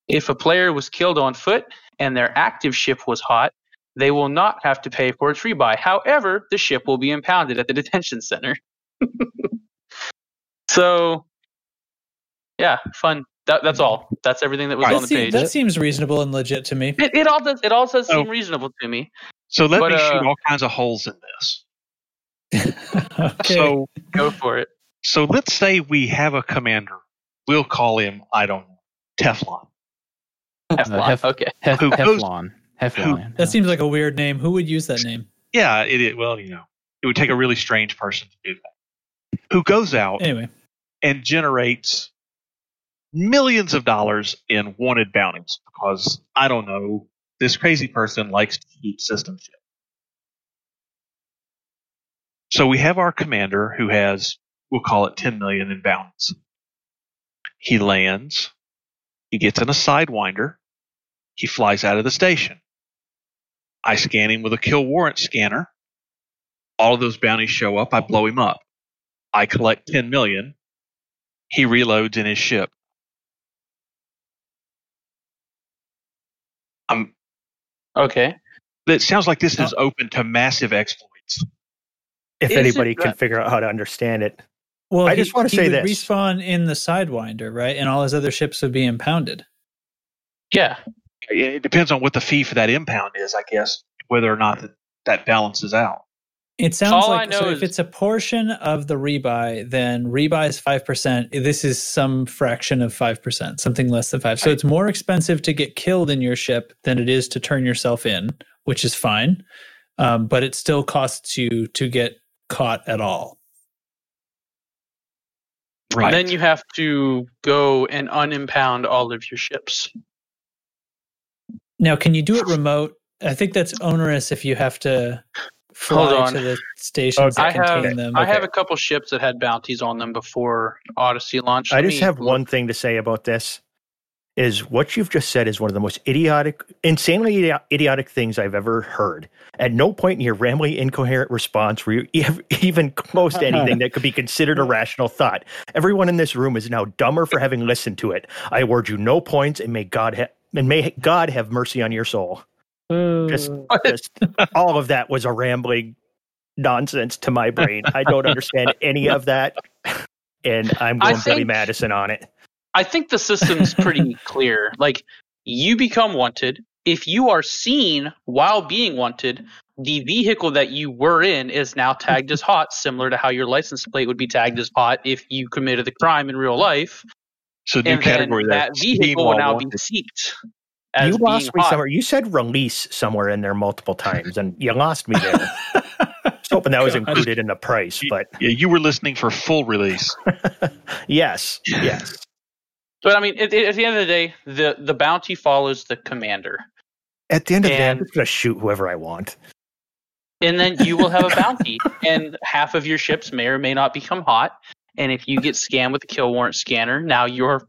If a player was killed on foot and their active ship was hot, they will not have to pay for its rebuy. However, the ship will be impounded at the detention center. so, yeah, fun. That, that's all. That's everything that was Alright. on the seems, page. that seems reasonable and legit to me. It, it all does. It all does seem Oh. reasonable to me. So let But, me uh, shoot all kinds of holes in this. okay. So Go for it. so let's say we have a commander. We'll call him, I don't know, Teflon. Uh, Teflon. Hef- okay. Hef- Who Heflon. Heflon. that seems like a weird name. Who would use that name? Yeah, it, it well, you know, it would take a really strange person to do that. Who goes out Anyway, and generates millions of dollars in wanted bounties because I don't know, this crazy person likes to shoot system shit. So we have our commander who has, we'll call it 10 million in bounties. He lands, he gets in a sidewinder, he flies out of the station. I scan him with a kill warrant scanner. All of those bounties show up. I blow him up. I collect 10 million. He reloads in his ship. I'm, Okay. it sounds like this is open to massive exploits. If Is it anybody can right- figure out how to understand it. Well, I he- just wanna he say would this. respawn in the Sidewinder, right? And all his other ships would be impounded. Yeah. It depends on what the fee for that impound is, I guess, whether or not that, that balances out. It sounds All like so is- if it's a portion of the rebuy, then rebuy is five percent. This is some fraction of five percent, something less than five. So it's more expensive to get killed in your ship than it is to turn yourself in, which is fine. Um, but it still costs you to get caught at all. Right. Then you have to go and unimpound all of your ships. Now, can you do it remote? I think that's onerous if you have to Hold fly on. to the stations Okay. I that have contain them. I have a couple ships that had bounties on them before Odyssey launched. I just me have look. one thing to say about this is what you've just said is one of the most idiotic, insanely idiotic things I've ever heard. At no point in your rambling, incoherent response were you even close to anything that could be considered a rational thought. Everyone in this room is now dumber for having listened to it. I award you no points, and may God ha- and may God have mercy on your soul. Just, just all of that was a rambling nonsense to my brain. I don't understand any of that, and I'm I going Billy think- Madison on it. I think the system's pretty clear. Like you become wanted. If you are seen while being wanted, the vehicle that you were in is now tagged as hot, similar to how your license plate would be tagged as hot if you committed the crime in real life. So new and category then that vehicle will now be seeked as you lost me hot. somewhere. You said release somewhere in there multiple times, and you lost me there. I was hoping that was included in the price, but Yeah, you were listening for full release. yes, yes. But I mean, at, at the end of the day, the the bounty follows the commander, At the end of the day, I'm And- just gonna shoot whoever I want. and then you will have a bounty, and half of your ships may or may not become hot. And if you get scanned with the kill warrant scanner, now you're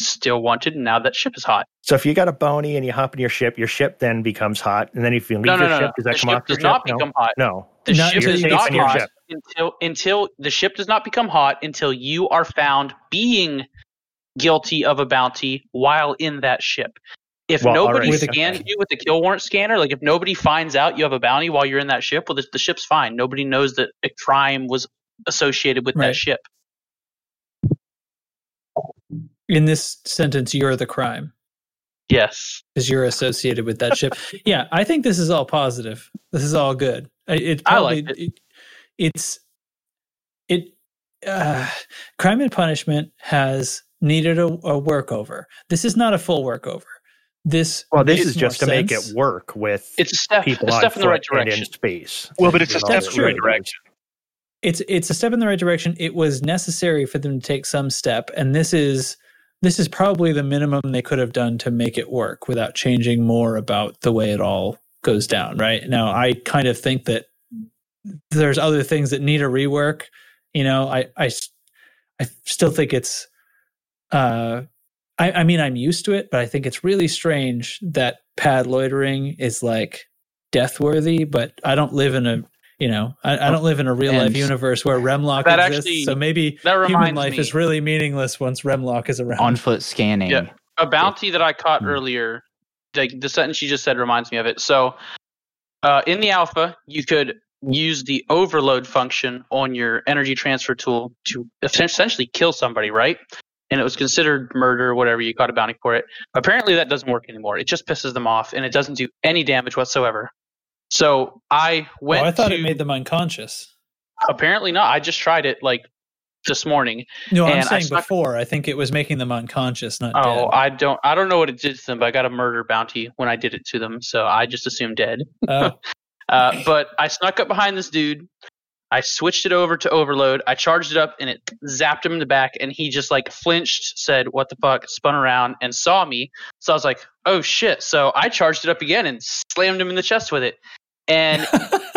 still wanted, and now that ship is hot. So if you got a bounty and you hop in your ship, your ship then becomes hot, and then if you leave No, no, your no, ship, no. does that The come ship off your does not ship? become hot. No, The Not ship until is not hot ship. until until the ship does not become hot until you are found being guilty of a bounty while in that ship. If Well, nobody alright, scans you with the kill warrant scanner, like if nobody finds out you have a bounty while you're in that ship, well, the, the ship's fine. Nobody knows that a crime was associated with Right. that ship. In this sentence, you're the crime Yes. because you're associated with that ship. yeah, I think this is all positive. This is all good. I- It I probably liked it- it's it uh, crime and punishment has needed a, a workover. This is not a full workover. This well, this is just to more make it work with It's a step, people a step in the right direction. in space. Well, but it's a step in the right direction. it's it's a step in the right direction. It was necessary for them to take some step, and this is this is probably the minimum they could have done to make it work without changing more about the way it all goes down. Right now, I kind of think that there's other things that need a rework. You know, I I still think it's. Uh, I, I mean, I'm used to it, but I think it's really strange that pad loitering is like death worthy. But I don't live in a you know I, I don't live in a real life universe where Remlok That exists. actually- so maybe That human life me. is really meaningless once Remlok is around. On foot scanning. Yeah. a bounty that I caught Hmm. earlier, like the sentence you just said reminds me of it. So, uh, in the alpha, you could use the overload function on your energy transfer tool to essentially kill somebody, right? And it was considered murder, or whatever you caught a bounty for it. Apparently, that doesn't work anymore. It just pisses them off, and it doesn't do any damage whatsoever. So I went. oh. I thought to, it made them unconscious. Apparently not. I just tried it like this morning. No, I'm And I saying before. I think it was making them unconscious, not Oh, dead. I don't. I don't know what it did to them, but I got a murder bounty when I did it to them, so I just assumed dead. Oh, Uh, but I snuck up behind this dude. I switched it over to overload. I charged it up and it zapped him in the back, and he just like flinched, said, "What the fuck?" Spun around and saw me. So I was like, "Oh shit!" So I charged it up again and slammed him in the chest with it, and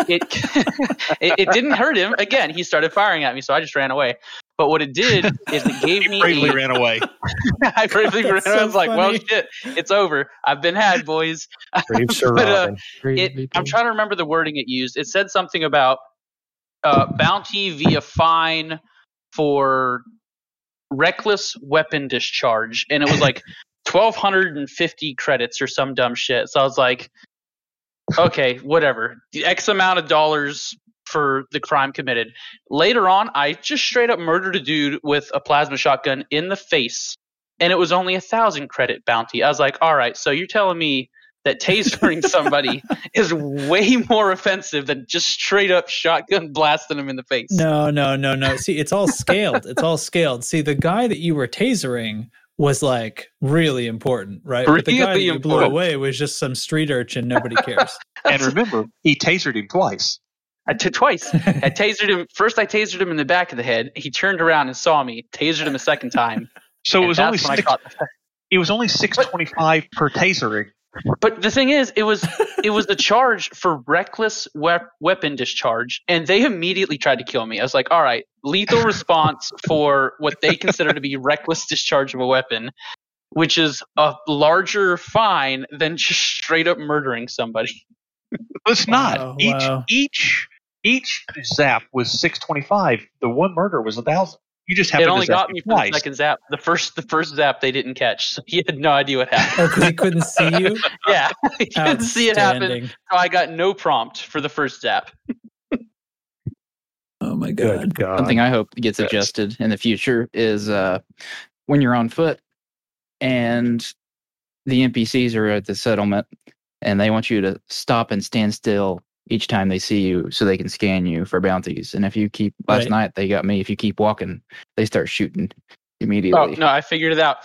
it, it it didn't hurt him. Again, he started firing at me, so I just ran away. But what it did is it gave me. Bravely a- ran away. I bravely ran. That's I so was like, "Well, funny. shit, it's over. I've been had, boys." Brave Sir But, uh, Robin. it, I'm trying to remember the wording it used. It said something about uh, bounty via fine for reckless weapon discharge, and it was like 1,250 credits or some dumb shit. So I was like, okay, whatever. The X amount of dollars for the crime committed. Later on, I just straight up murdered a dude with a plasma shotgun in the face, and it was only a thousand credit bounty. I was like, all right, so you're telling me that tasering somebody is way more offensive than just straight up shotgun blasting them in the face. No, no, no, no. See, it's all scaled. It's all scaled. See, the guy that you were tasering was like really important, right? but the guy that you blew important. away was just some street urchin. Nobody cares. And remember, he tasered him twice. I t- twice. I tasered him. First, I tasered him in the back of the head. He turned around and saw me. Tasered him a second time. So it was only six, it was only six twenty five per tasering. But the thing is, it was it was the charge for reckless wep- weapon discharge, and they immediately tried to kill me. I was like, "All right, lethal response for what they consider to be reckless discharge of a weapon, which is a larger fine than just straight up murdering somebody." It's not. Wow, each wow. each each zap was six twenty five. The one murder was a thousand. You just It happened only got him me for the second zap. The first the first zap they didn't catch, so he had no idea what Oh, happened. because he couldn't see you. yeah, he didn't see it happen. So I got no prompt for the first zap. Oh my god. God. Something I hope gets Yes. adjusted in the future is uh, when you're on foot and the NPCs are at the settlement and they want you to stop and stand still each time they see you so they can scan you for bounties. And if you keep, last Right. night they got me, if you keep walking, they start shooting Oh immediately. no, I figured it out.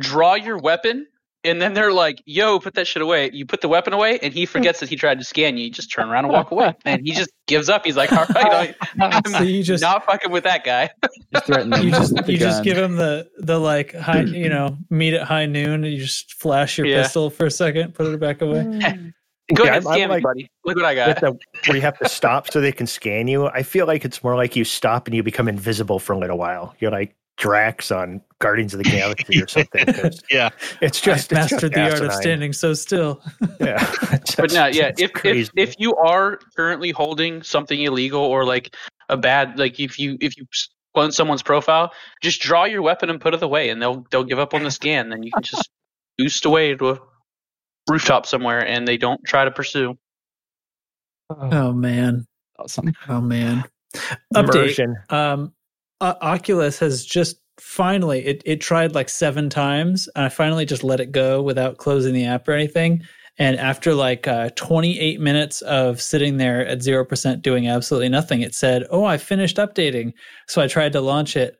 Draw your weapon, and then they're like, "Yo, put that shit away." You put the weapon away, and he forgets that he tried to scan you. You just turn around and walk away, and he just gives up. He's like, "All right, I, So I'm you just not fucking with that guy." Just you just with the you just give him the the like high you know meet at high noon and you just flash your Yeah. pistol for a second put it back away Go Yeah, ahead, I'm- I'm scan me, buddy. Look what I got. the, where you have to stop so they can scan you. I feel like it's more like you stop and you become invisible for a little while. You're like Drax on Guardians of the Galaxy or something. yeah. It's just I've it's just mastered the art of standing so still Yeah, but just- no, yeah. If, if if you are currently holding something illegal or like a bad, like if you if you clone someone's profile, just draw your weapon and put it away, and they'll they'll give up on the scan. Then you can just boost away to a rooftop somewhere, and they don't try to pursue. oh man. Awesome. oh man. Update. Um uh, oculus has just finally it, it tried like seven times and i finally just let it go without closing the app or anything. And after like uh, 28 minutes of sitting there at 0% doing absolutely nothing it said oh i finished updating. So i tried to launch it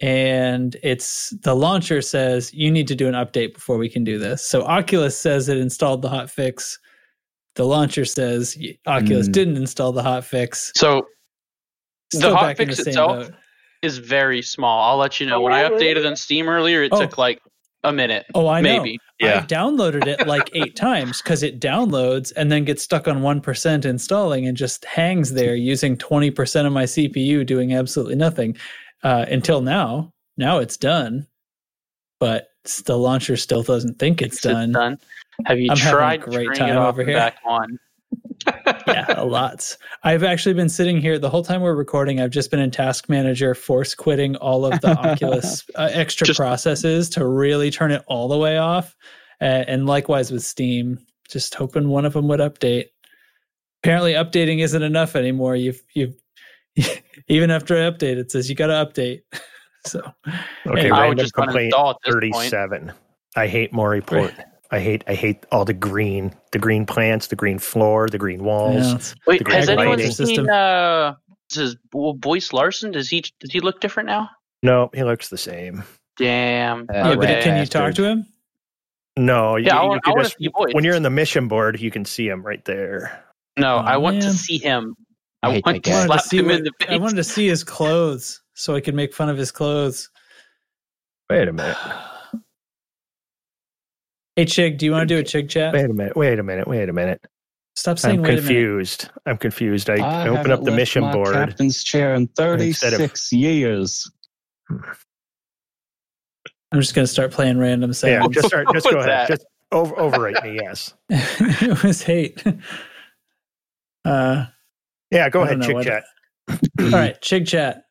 and it's the launcher says you need to do an update before we can do this so oculus says it installed the hot fix the launcher says oculus Mm. didn't install the hot fix So The Still hot back fix the same itself? boat. is very small. I'll let you know. When I updated on Steam earlier, it Oh. took like a minute. Oh, I know. maybe. Yeah. I've downloaded it like eight times because it downloads and then gets stuck on 1% installing and just hangs there using 20% of my CPU doing absolutely nothing uh, until now. Now it's done, but the launcher still doesn't think it's done. done. Have you I'm having a tried great time it off over here. back on? yeah, lots. I've actually been sitting here the whole time we're recording. I've just been in Task Manager, force quitting all of the Oculus uh, extra Just- processes to really turn it all the way off. Uh, and likewise with Steam, just hoping one of them would update. Apparently, updating isn't enough anymore. You've you've even after I update, it says you got to update. so Okay, Anyway, I would random just complaint uninstall at this point. thirty-seven. I hate more report. I hate I hate all the green, the green plants, the green floor, the green walls. yeah, it's- Wait, The has anyone lighting. seen uh this is Bo- Boyce Larson? Does he does he look different now? No, he looks the same. Damn. Yeah, but can you talk to him? No, you, Yeah, I you want, I can want just- to see Boyce. when you're in the mission board, you can see him right there. no, Oh, I want to see him. I I, want to wanted slap to see him what- in the face. I wanted to see his clothes so I could make fun of his clothes. Wait a minute. Hey Chig, do you want to do a Chig chat? Wait a minute. Wait a minute. Wait a minute. Stop saying I'm wait a minute. confused. I'm confused. I, I open up the left mission my board. captain's chair in Instead of- 36 years. I'm just gonna start playing random Yeah, just start, just go ahead. that? Just over, overwrite me. Yes. it was hate. Uh, Yeah, go I ahead, don't know chick what- chat. all right, chig chat.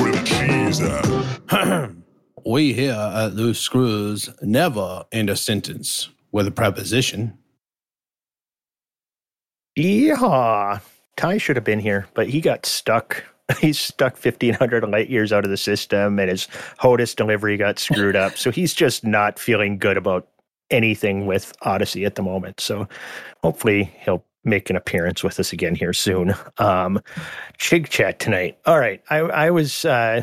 Where the cheese at? we here at Loose Screws never end a sentence with a preposition. Yeehaw. Ty should have been here, but he got stuck. He's stuck 1,500 light years out of the system, and his HOTAS delivery got screwed up. So he's just not feeling good about anything with Odyssey at the moment. So hopefully he'll make an appearance with us again here soon. Um, Chig chat tonight. All right. I, I was uh,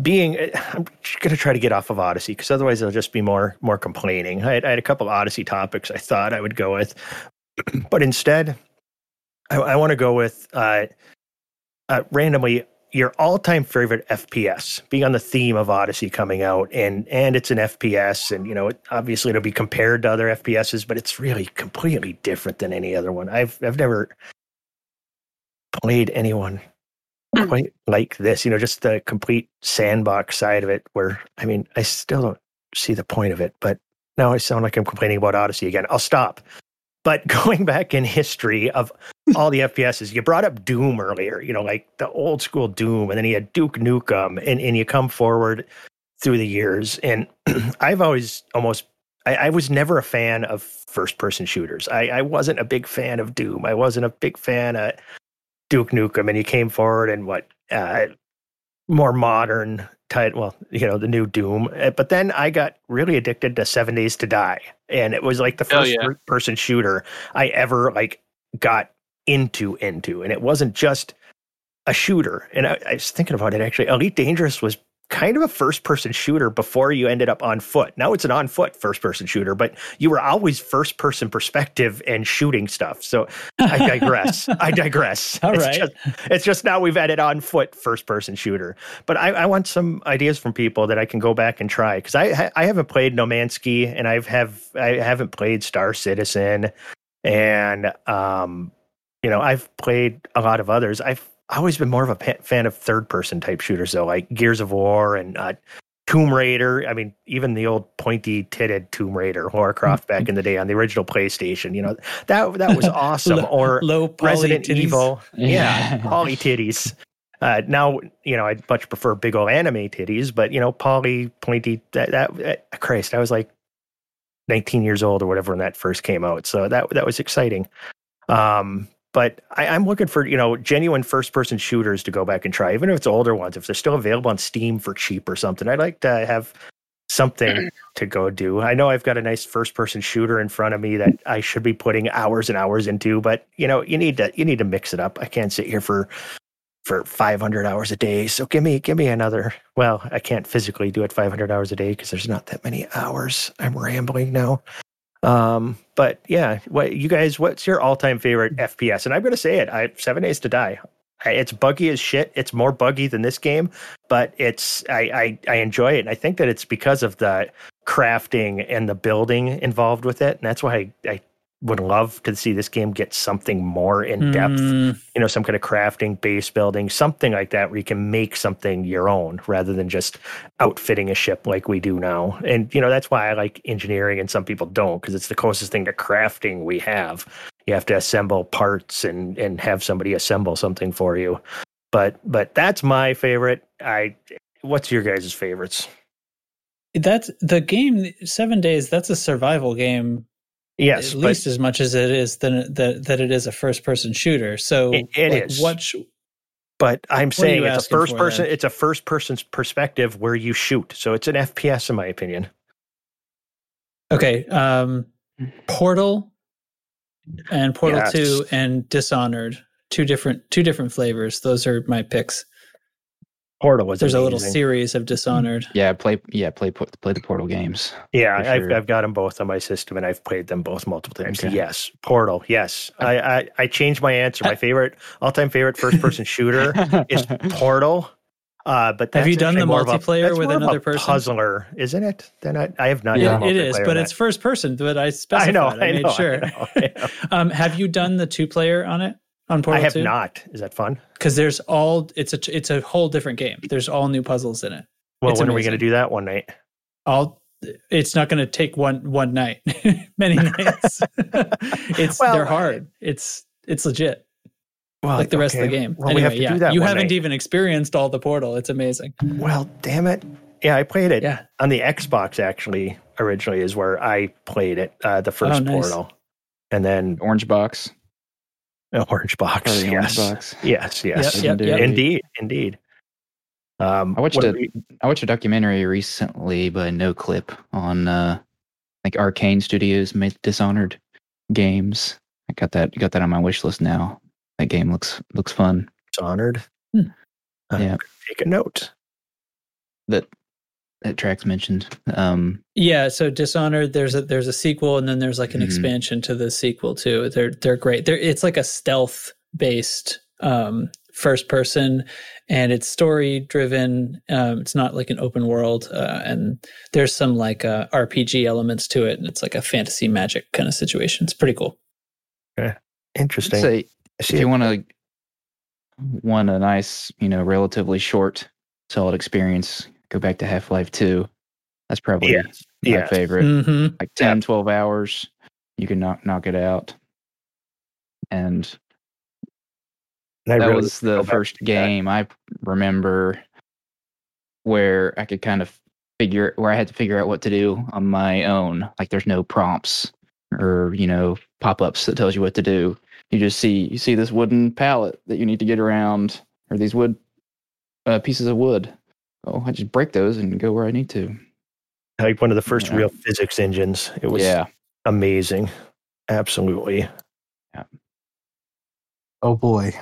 being, I'm going to try to get off of Odyssey because otherwise it'll just be more more complaining. I had, I had a couple Odyssey topics I thought I would go with, but instead, I, I want to go with uh, uh, randomly your all-time favorite FPS, being on the theme of Odyssey coming out, and and it's an FPS, and you know, it, obviously it'll be compared to other FPSs, but it's really completely different than any other one. I've I've never played anyone quite like this. You know, just the complete sandbox side of it. Where I mean, I still don't see the point of it, but now I sound like I'm complaining about Odyssey again. I'll stop. But going back in history of all the FPSs, you brought up Doom earlier, you know, like the old school Doom, and then you had Duke Nukem, and, and you come forward through the years. And I've always almost, I, I was never a fan of first person shooters. I, I wasn't a big fan of Doom. I wasn't a big fan of Duke Nukem, and you came forward and what, uh, more modern type, well, you know, the new Doom. Uh, But then I got really addicted to Seven Days to Die, and it was like the first yeah. person shooter I ever like got into into, and it wasn't just a shooter. And I, I was thinking about it actually. Elite Dangerous was kind of a first person shooter before you ended up on foot. Now it's an on foot first person shooter, but you were always first person perspective and shooting stuff. So I digress. I digress. All it's right. Just, it's just now we've added on foot first person shooter. But I, I want some ideas from people that I can go back and try because I I haven't played No Man's and I've have I haven't played Star Citizen and um you know I've played a lot of others. I've always been more of a fan of third person type shooters though, like Gears of War and uh, Tomb Raider. I mean, even the old pointy titted Tomb Raider, Lara Croft back in the day on the original PlayStation. You know that that was awesome. Low- or low Resident titties. Evil. Yeah, Yeah. poly titties. Uh, now, you know, I'd much prefer big old anime titties, but you know, poly pointy. That, that, that Christ, I was like 19 years old or whatever when that first came out, so that that was exciting. Um, but I, I'm looking for you know genuine first person shooters to go back and try, even if it's older ones. If they're still available on Steam for cheap or something, I'd like to have something mm-hmm. to go do. I know I've got a nice first person shooter in front of me that I should be putting hours and hours into, but you know, you need to you need to mix it up. I can't sit here for for 500 hours a day. So give me give me another. Well, I can't physically do it 500 hours a day because there's not that many hours. I'm rambling now. Um, but yeah, what you guys? What's your all time favorite FPS? And I'm to say it. I Seven Days to Die. It's buggy as shit. It's more buggy than this game, but it's I, I I enjoy it. And I think that it's because of the crafting and the building involved with it, and that's why I, I would love to see this game get something more in depth Mm, you know, some kind of crafting, base building, something like that, where you can make something your own rather than just outfitting a ship like we do now. And you know, that's why I like engineering, and some people don't, because it's the closest thing to crafting we have. You have to assemble parts and and have somebody assemble something for you. But but that's my favorite. I what's your guys' favorites? that's the game. Seven Days. That's a survival game. Yes, at least as much as it is than that that it is a first person shooter. So It- it like, is. What sh- but I'm are saying it's a first person. then? It's a first person's perspective where you shoot. So it's an FPS in my opinion. okay, um, Portal and Portal Yes. Two and Dishonored. Two different two different flavors. Those are my picks. Portal was There's a little series of Dishonored. Yeah, play yeah play play the Portal games. Yeah, for I've. I've got them both on my system, and I've played them both multiple times. Okay. Yes, Portal. Yes, I, I I changed my answer. My favorite all time favorite first person shooter is Portal. Uh, but Have you done the actually more of a- multiplayer with more of a another person? Puzzler, isn't it? Then I, I have not. It- done it is, but it's first person. But I specified. I know. I, I made know. sure. Know, I know. um, have you done the two player on it on I Portal have 2? not. Is that fun? because there's all it's a it's a whole different game. There's all new puzzles in it. Well, It's when are we going to do that one night? All it's not going to take one one night, many nights. it's Well, they're hard. It's it's legit, Well, like the rest of the game. Well, anyway, we have to yeah, do that. you one haven't night. even experienced all the Portal. It's amazing. Well, damn it. Yeah, I played it Yeah. on the Xbox. Actually, originally is where I played it. Uh, the first Oh, nice. Portal, and then Orange box. uh, Orange Box. Or Yes, orange box. yes, yes. Yep, yep, yep. Indeed, indeed. Um, I watched what a- we- I watched a documentary recently by Noclip on uh like Arkane Studios made Dishonored games. I got that got that on my wish list now. That game looks looks fun. Dishonored. Hmm. I'm Yeah. Take a note. That that Trax mentioned. Um Yeah, so Dishonored, there's a there's a sequel, and then there's like an Mhm. expansion to the sequel too. They're they're great. They're it's like a stealth based um, first person, and it's story driven. Um, it's not like an open world, uh, and there's some like uh, RPG elements to it, and it's like a fantasy magic kind of situation. It's pretty cool. I'd Interesting. say if you want to want a nice, you know, relatively short, solid experience, go back to Half Life Two. That's probably Yes, my yes. favorite. hmm Like 10, 12 hours, you can knock knock it out. And And I that really was the first to that. game I remember where I could kind of figure where I had to figure out what to do on my own. Like there's no prompts or you know pop-ups that tells you what to do. You just see you see this wooden pallet that you need to get around or these wood uh, pieces of wood. Oh, I just break those and go where I need to. Like one of the first Yeah. real physics engines. It was yeah, amazing. Absolutely. Yeah. Oh boy.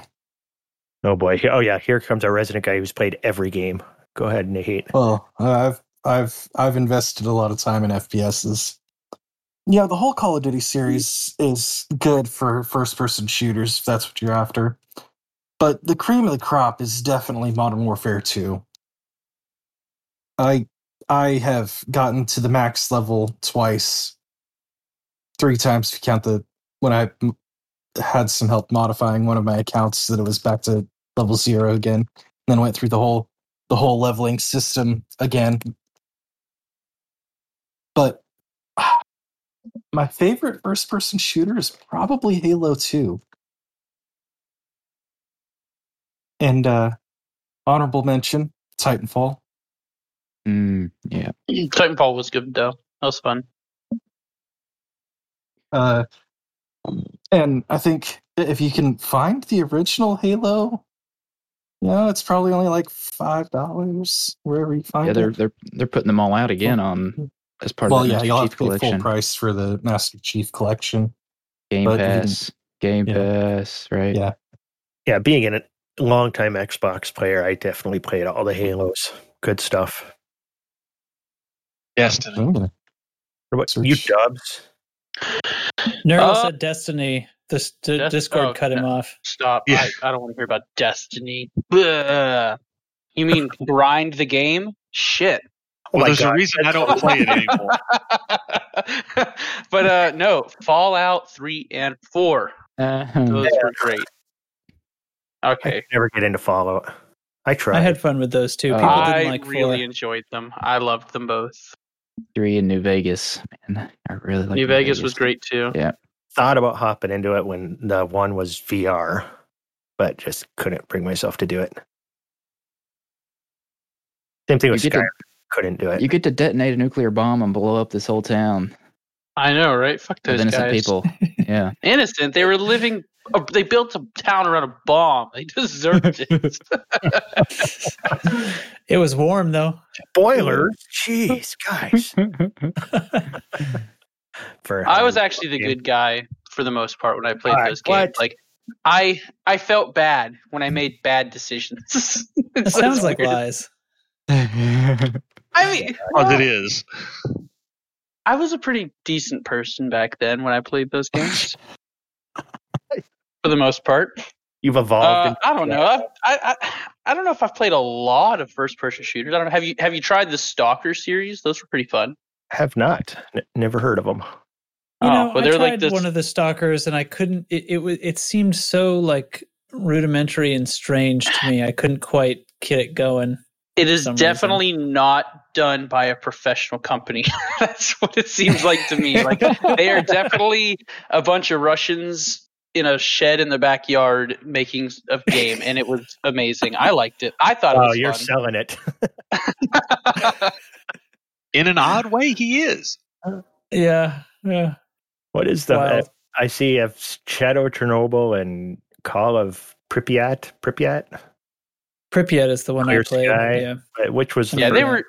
Oh boy. Oh yeah. Here comes our resident guy who's played every game. Go ahead, Nate. Well, I've I've I've invested a lot of time in FPSs. Yeah, the whole Call of Duty series is good for first person shooters if that's what you're after. But the cream of the crop is definitely Modern Warfare 2. I I have gotten to the max level twice. Three times if you count the when I had some help modifying one of my accounts so that it was back to level 0 again. Then went through the whole the whole leveling system again. But my favorite first person shooter is probably Halo 2. And uh honorable mention, Titanfall. Mm, yeah. Titanfall was good though. That was fun. Uh and I think if you can find the original Halo, you know, it's probably only like five dollars wherever you find Yeah, they're it. they're they're putting them all out again on as part well, of the yeah, Master you'll have Chief to pay collection. full price for the Master Chief collection. Game but if you can- Pass, Game yeah. Pass, right? Yeah. Yeah, being a longtime Xbox player, I definitely played all the Halos. Good stuff. Destiny. I'm gonna What about you, Search. Dubs? Nurgle Uh, said Destiny. This d- Des- Discord oh, cut him no. off. Stop. Yeah. I, I don't want to hear about Destiny. Ugh. You mean grind the game? Shit. Oh Well, my there's a reason I don't play it anymore. but uh no, Fallout 3 and 4. Uh-huh. Those were great. Okay. I never get into Fallout. I tried. I had fun with those two. Uh, People I didn't like really four. enjoyed them. I loved them both. Three in New Vegas. Man, I really like New Vegas was great too. Yeah. thought about hopping into it when the one was VR, but just couldn't bring myself to do it. Same thing with get Skyrim. Couldn't do it. You get to detonate a nuclear bomb and blow up this whole town I know, right? Fuck those innocent guys. people. Yeah. Innocent. They were living. They built a town around a bomb. They deserved it. it was warm though. Boilers, jeez, guys. For I was actually the yeah. good guy for the most part when I played Alright, those games. what? Like, I I felt bad when I made bad decisions. It sounds like lies. I mean, As it is. I was a pretty decent person back then when I played those games. for the most part. You've evolved. Uh, I don't know. I, I I I don't know if I've played a lot of first person shooters. I don't know. Have you have you tried the Stalker series? Those were pretty fun. Have not. N- never heard of them. You Oh, know, well, I they're tried like this- one of the stalkers, and I couldn't. It it, it seemed so like rudimentary and strange to me. I couldn't quite get it going. It is some reason. definitely not done by a professional company. That's what it seems like to me. Like they are definitely a bunch of Russians in a shed in the backyard making a game, and it was amazing. I liked it. I thought it Oh, was you're fun. selling it. In an odd way, he is. Yeah, yeah. What is the? Wow. I see of Shadow Chernobyl and Call of Pripyat. Pripyat. Pripyat is the one Clear I played. Sky. Yeah, Uh, Which was the yeah, they were.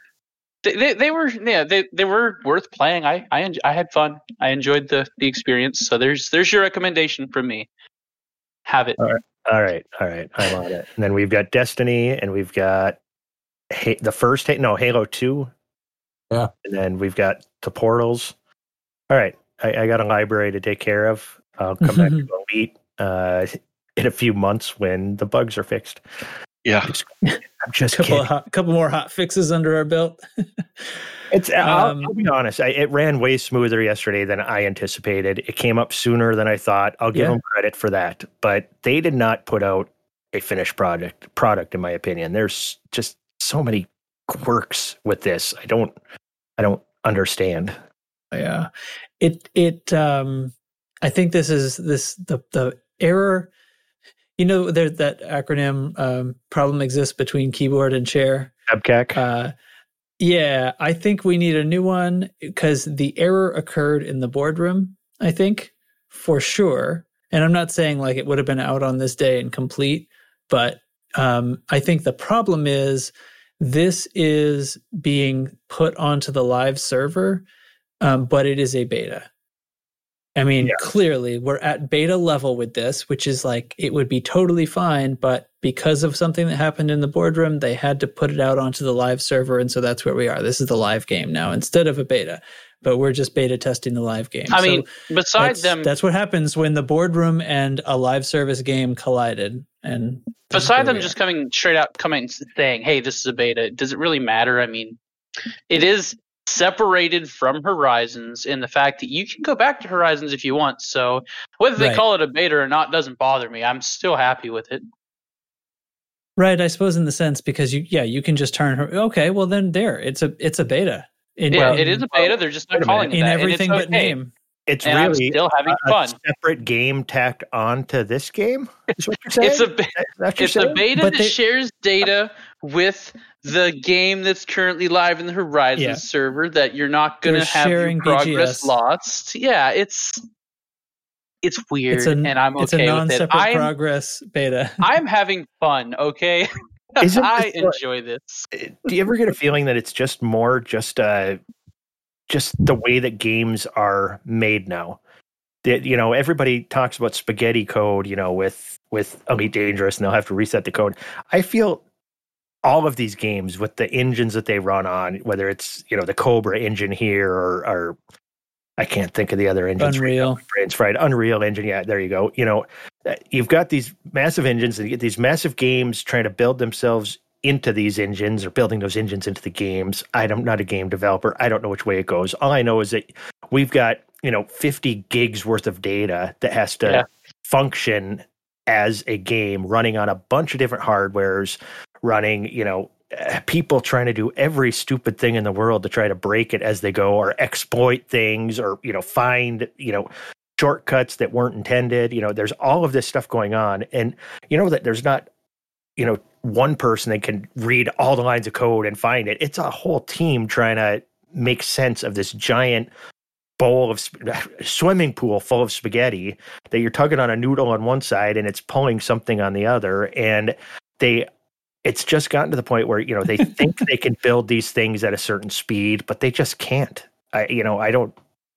They, they, they were yeah they, they were worth playing. I I, enj- I had fun. I enjoyed the, the experience. So there's there's your recommendation from me. Have it. All right, all right. I'm on it. And then we've got Destiny, and we've got ha- the first Ha- no Halo Two. Yeah. And then we've got the Portals. All right, I, I got a library to take care of. I'll come back to Elite uh, in a few months when the bugs are fixed. Yeah. I'm just couple kidding. of hot, couple more hot fixes under our belt. It's. I'll, Um, I'll be honest. I, it ran way smoother yesterday than I anticipated. It came up sooner than I thought. I'll give Yeah. them credit for that. But they did not put out a finished project product, in my opinion. There's just so many quirks with this. I don't. I don't understand. yeah it it um i think this is this the the error you know there that acronym um problem exists between keyboard and chair PEBKAC. uh yeah i think we need a new one because the error occurred in the boardroom i think for sure and i'm not saying like it would have been out on this day and complete but um i think the problem is this is being put onto the live server um, but it is a beta. I mean, Yeah. clearly we're at beta level with this, which is like it would be totally fine, but because of something that happened in the boardroom, they had to put it out onto the live server, and so that's where we are. This is the live game now instead of a beta, but we're just beta testing the live game. I So mean, besides that's, them, that's what happens when the boardroom and a live service game collided. And this is Beside them just coming straight out, coming saying, "Hey, this is a beta," does it really matter? I mean, it is separated from Horizons in the fact that you can go back to Horizons if you want. So whether they Right. call it a beta or not doesn't bother me. I'm still happy with it. right, I suppose in the sense because you, yeah, you can just turn her. Okay, well then there, it's a it's a beta. In, Yeah, in- it is a beta. They're just not wait a calling in it that, everything it's but okay. name. It's And I'm really still having a, fun. a separate game tacked onto this game. Is what you're saying? It's a be- that what it's a beta But that they- shares data with the game that's currently live in the Horizon Yeah. server that you're not going to They're have your progress BGS. lost. Yeah, it's it's weird, It's a and I'm it's a okay with it. non-separate I'm progress beta. I'm having fun. Okay, Isn't I this enjoy this. do you ever get a feeling that it's just more just uh just the way that games are made now that you know everybody talks about spaghetti code you know with with elite dangerous and they'll have to reset the code i feel all of these games with the engines that they run on whether it's you know the cobra engine here or or i can't think of the other engines. Unreal. Brain's fried unreal engine yeah there you go you know uh, you've got these massive engines and you get these massive games trying to build themselves into these engines or building those engines into the games. I'm not a game developer. I don't know which way it goes. All I know is that we've got, you know, 50 gigs worth of data that has to Yeah. function as a game running on a bunch of different hardwares, running, you know, people trying to do every stupid thing in the world to try to break it as they go or exploit things or, you know, find, you know, shortcuts that weren't intended. You know, there's all of this stuff going on. And you know that there's not, you know, one person that can read all the lines of code and find it. It's a whole team trying to make sense of this giant bowl of swimming pool full of spaghetti that you're tugging on a noodle on one side and it's pulling something on the other. And they it's just gotten to the point where you know they think they can build these things at a certain speed but they just can't. I you know i don't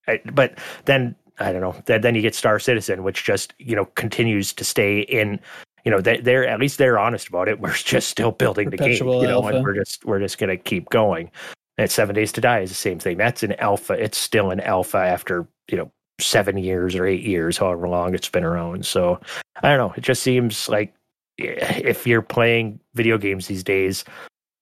I, but then i don't know then, then you get star citizen which just you know continues to stay in you know they, they're at least they're honest about it. We're just still building the game you know alpha. and we're just we're just gonna keep going and seven days to die is the same thing that's an alpha it's still an alpha after you know seven years or eight years however long it's been around so i don't know it just seems like eh, if you're playing video games these days,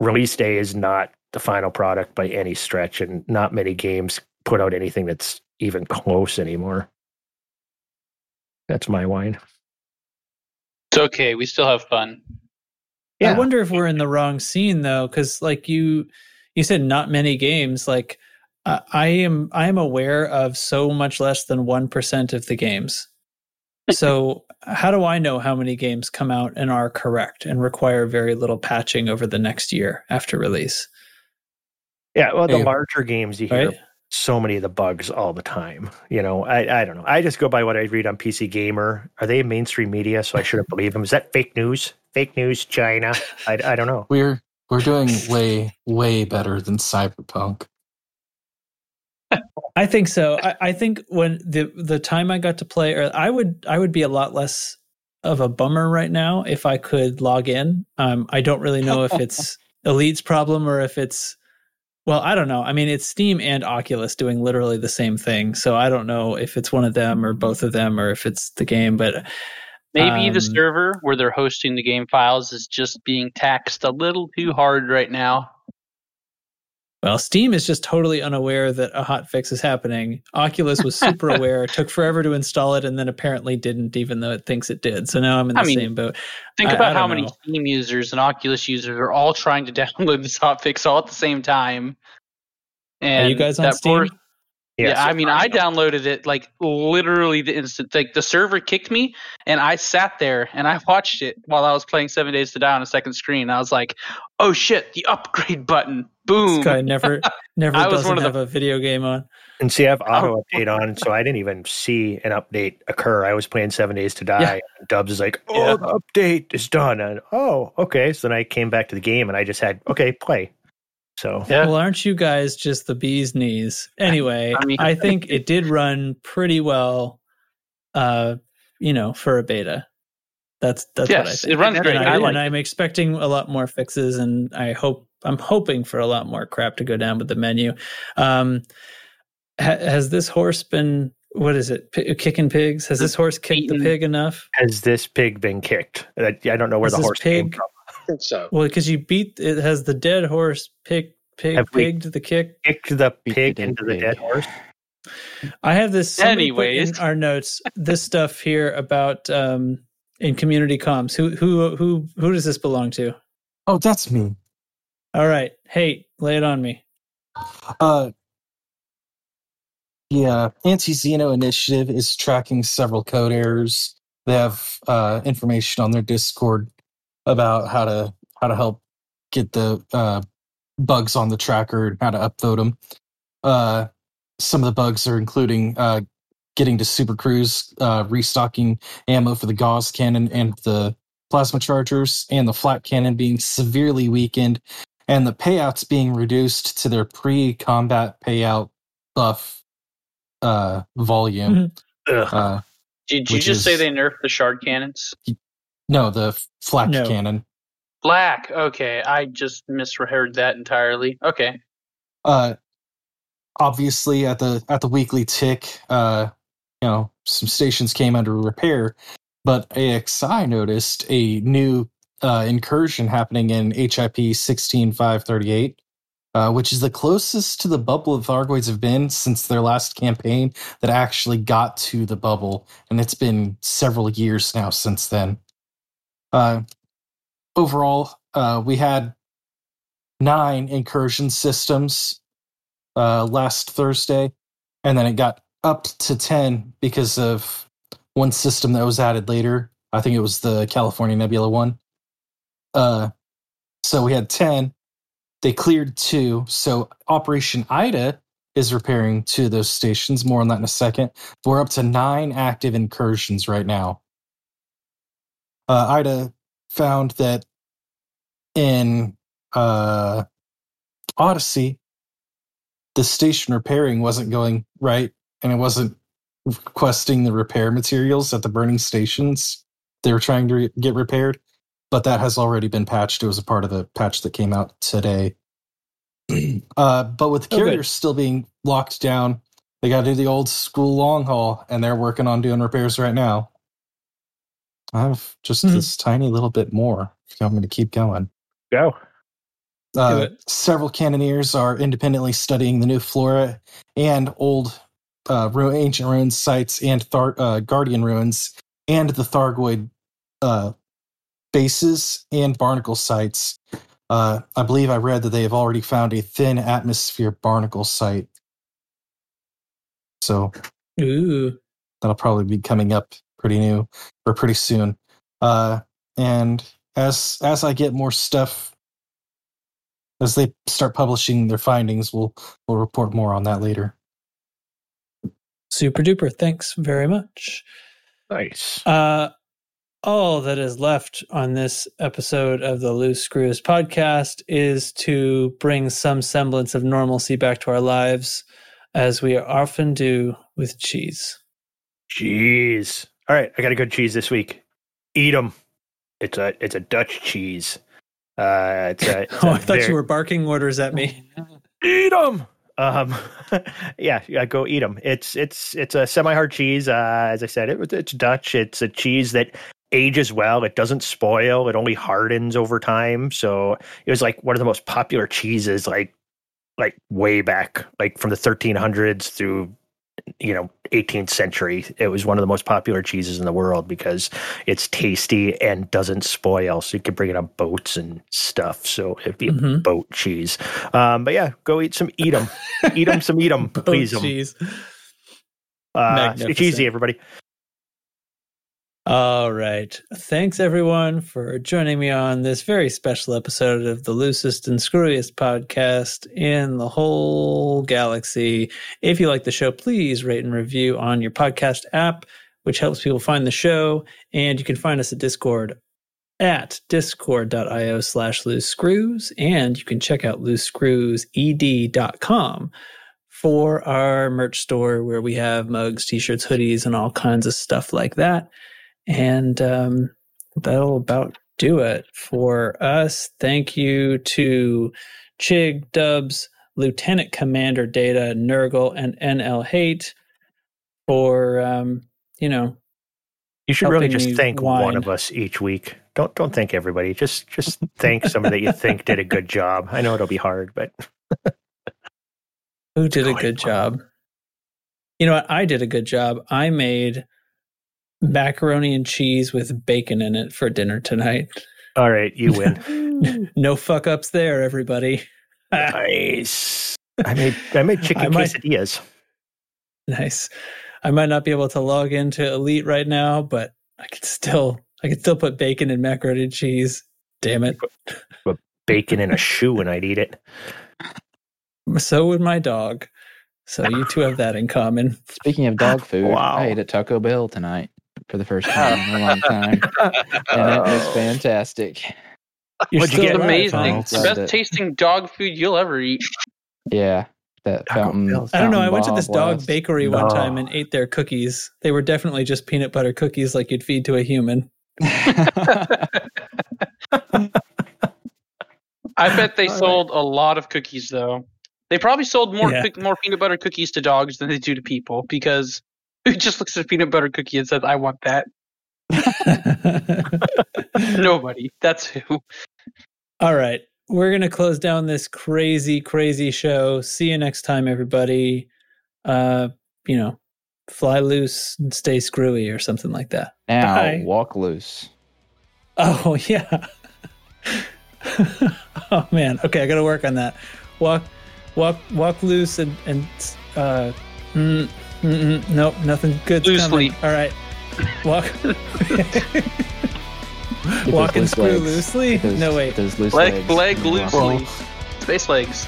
release day is not the final product by any stretch, and not many games put out anything that's even close anymore. That's my wine. It's okay. We still have fun. Yeah. I wonder if we're in the wrong scene though, because like you, you said not many games. Like uh, I am, I am aware of so much less than one percent of the games. So how do I know how many games come out and are correct and require very little patching over the next year after release? Yeah, well, the Hey. larger games you hear Right? so many of the bugs all the time. You know, I I don't know. I just go by what I read on PC Gamer. Are they mainstream media? So I shouldn't believe them. Is that fake news? Fake news, China? I, I don't know. We're we're doing way way better than Cyberpunk. I think so. I, I think when the the time I got to play, or I would I would be a lot less of a bummer right now if I could log in. Um, I don't really know if it's Elite's problem or if it's well, I don't know. I mean, it's Steam and Oculus doing literally the same thing, so I don't know if it's one of them or both of them or if it's the game. But Maybe the um, server where they're hosting the game files is just being taxed a little too hard right now. Well, Steam is just totally unaware that a hot fix is happening. Oculus was super aware, took forever to install it, and then apparently didn't, even though it thinks it did. So now I'm in the I mean, same boat. Think I- about I how don't many. Steam users and Oculus users are all trying to download this hotfix all at the same time. And Are you guys on Steam? poor- Yes. yeah, I mean, I downloaded it like literally the instant. Like the server kicked me, and I sat there and I watched it while I was playing Seven Days to Die on a second screen. I was like, "Oh shit, the upgrade button! Boom!" This guy never, never I was doesn't one of the- have a video game on. And see, I have Oh. auto update on, so I didn't even see an update occur. I was playing Seven Days to Die. Yeah. And Dubs is like, "Oh, Yeah. the update is done." And oh, okay. So then I came back to the game, and I just had okay, play. So Yeah. Well, aren't you guys just the bee's knees? Anyway, I mean- I think it did run pretty well. Uh, you know, for a beta. That's that's what I Yes, think. it runs and great. I, I like and I'm expecting a lot more fixes, and I hope I'm hoping for a lot more crap to go down with the menu. Um, ha- has this horse been? What is it? P- kicking pigs? Has this horse kicked the pig enough? has this pig been kicked? I, I don't know where Has the this horse came pig- from. I think so. Well, because you beat it has the dead horse pig pig Have we- pigged the kick. Kicked the Beat the pig into the pig. dead horse. I have this somebody put Anyways. in our notes this stuff here about um in community comms. Who who who who does this belong to? Oh, that's me. All right. Hey, lay it on me. Uh, yeah, Anti Xeno Initiative is tracking several code errors. They have uh, information on their Discord about how to how to help get the uh, bugs on the tracker and how to upvote them. Uh, some of the bugs are including uh, getting to Super Cruise, uh, restocking ammo for the Gauss cannon and the plasma chargers, and the flak cannon being severely weakened, and the payouts being reduced to their pre-combat payout buff uh, volume. Ugh. Uh, Did you Which just say they nerfed the shard cannons? No, the flak No. cannon. Black. Okay, I just misheard that entirely. Okay. uh obviously at the at the weekly tick uh you know some stations came under repair but axi noticed a new uh incursion happening in hip 16538 uh, which is the closest to the bubble of Thargoids have been since their last campaign that actually got to the bubble, and it's been several years now since then. Uh, overall, uh, we had nine incursion systems uh, last Thursday, and then it got up to 10 because of one system that was added later. I think it was the California Nebula one. Uh, so we had 10. They cleared two. So Operation Ida is repairing two of those stations. More on that in a second. We're up to nine active incursions right now. Uh, Ida found that in uh, Odyssey, the station repairing wasn't going right and it wasn't requesting the repair materials at the burning stations they were trying to re- get repaired but that has already been patched. It was a part of the patch that came out today. Uh, but with the Oh, good. carriers still being locked down they got to do the old school long haul and they're working on doing repairs right now I have just Mhm. this tiny little bit more. If you want me to keep going. Go. Uh, several cannoneers are independently studying the new flora and old uh, ru- ancient ruins sites and Thar- uh, guardian ruins and the Thargoid uh, bases and barnacle sites. Uh, I believe I read that they have already found a thin atmosphere barnacle site. So Ooh. that'll probably be coming up pretty new or pretty soon. Uh, and as as I get more stuff, as they start publishing their findings, we'll we'll report more on that later. Super duper. Thanks very much. Nice. Uh, all that is left on this episode of the Loose Screws podcast is to bring some semblance of normalcy back to our lives, as we often do with cheese. Cheese. All right, I got a good cheese this week. Eat 'em. It's a it's a Dutch cheese. Uh, it's a, it's Oh, a I thought very- you were barking orders at me. eat them. Um, yeah, yeah, go eat them. It's it's it's a semi-hard cheese. Uh, as I said, it, it's Dutch. It's a cheese that ages well. It doesn't spoil. It only hardens over time. So it was like one of the most popular cheeses, like like way back, like from the 1300s through you know 18th century. It was one of the most popular cheeses in the world because it's tasty and doesn't spoil. So you can bring it on boats and stuff. So it'd be a Mhm. boat cheese. Um, but yeah, go eat some, eat them, eat them, some, eat them, please cheese. Uh, stay cheesy, everybody. All right. Thanks everyone for joining me on this very special episode of the loosest and screwiest podcast in the whole galaxy. If you like the show, please rate and review on your podcast app, which helps people find the show. And you can find us at Discord at discord.io slash loose screws. And you can check out loosescrewsed.com for our merch store where we have mugs, t-shirts, hoodies, and all kinds of stuff like that. And um, that'll about do it for us. Thank you to Chig, Dubs, Lieutenant Commander Data, Nurgle, and NL Hate for, um, you know, You should really just thank one of us each week. Don't don't thank everybody. Just just thank somebody that you think did a good job. I know it'll be hard, but who did a good job. You know what? I did a good job. I made macaroni and cheese with bacon in it for dinner tonight. all right, you win. no fuck ups there, everybody. nice. I made I made chicken I might- quesadillas. Nice. I might not be able to log into Elite right now, but I could still I could still put bacon and macaroni and cheese. Damn it. Put bacon in a shoe and I'd eat it. So would my dog. So you two have that in common. Speaking of dog food, Wow. I ate at Taco Bell tonight for the first time in a long time, and it was fantastic. You're What'd you get? It's amazing. It's the Loved best it. tasting dog food you'll ever eat. Yeah, that Taco fountain. Bell's- I don't know. I went to Baja this dog Blast. bakery one No. time and ate their cookies. They were definitely just peanut butter cookies like you'd feed to a human. I bet they sold a lot of cookies though. They probably sold more Yeah. cook- more peanut butter cookies to dogs than they do to people because who just looks at a peanut butter cookie and says, "I want that." Nobody. That's who. All right. We're going to close down this crazy, crazy show. See you next time, everybody. Uh, you know, fly loose and stay screwy or something like that. now Bye. walk loose. Oh, yeah. oh, man. Okay. I got to work on that. Walk, walk, walk loose and, and, uh, mm, mm, mm, nope, nothing good's Loosely. coming. All right. Walk. those Walk and screw legs. loosely? Those- no, wait. Those loose Leg legs. leg Walk. loosely. Space legs.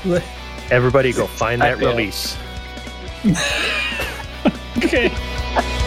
Everybody go find that release. Okay.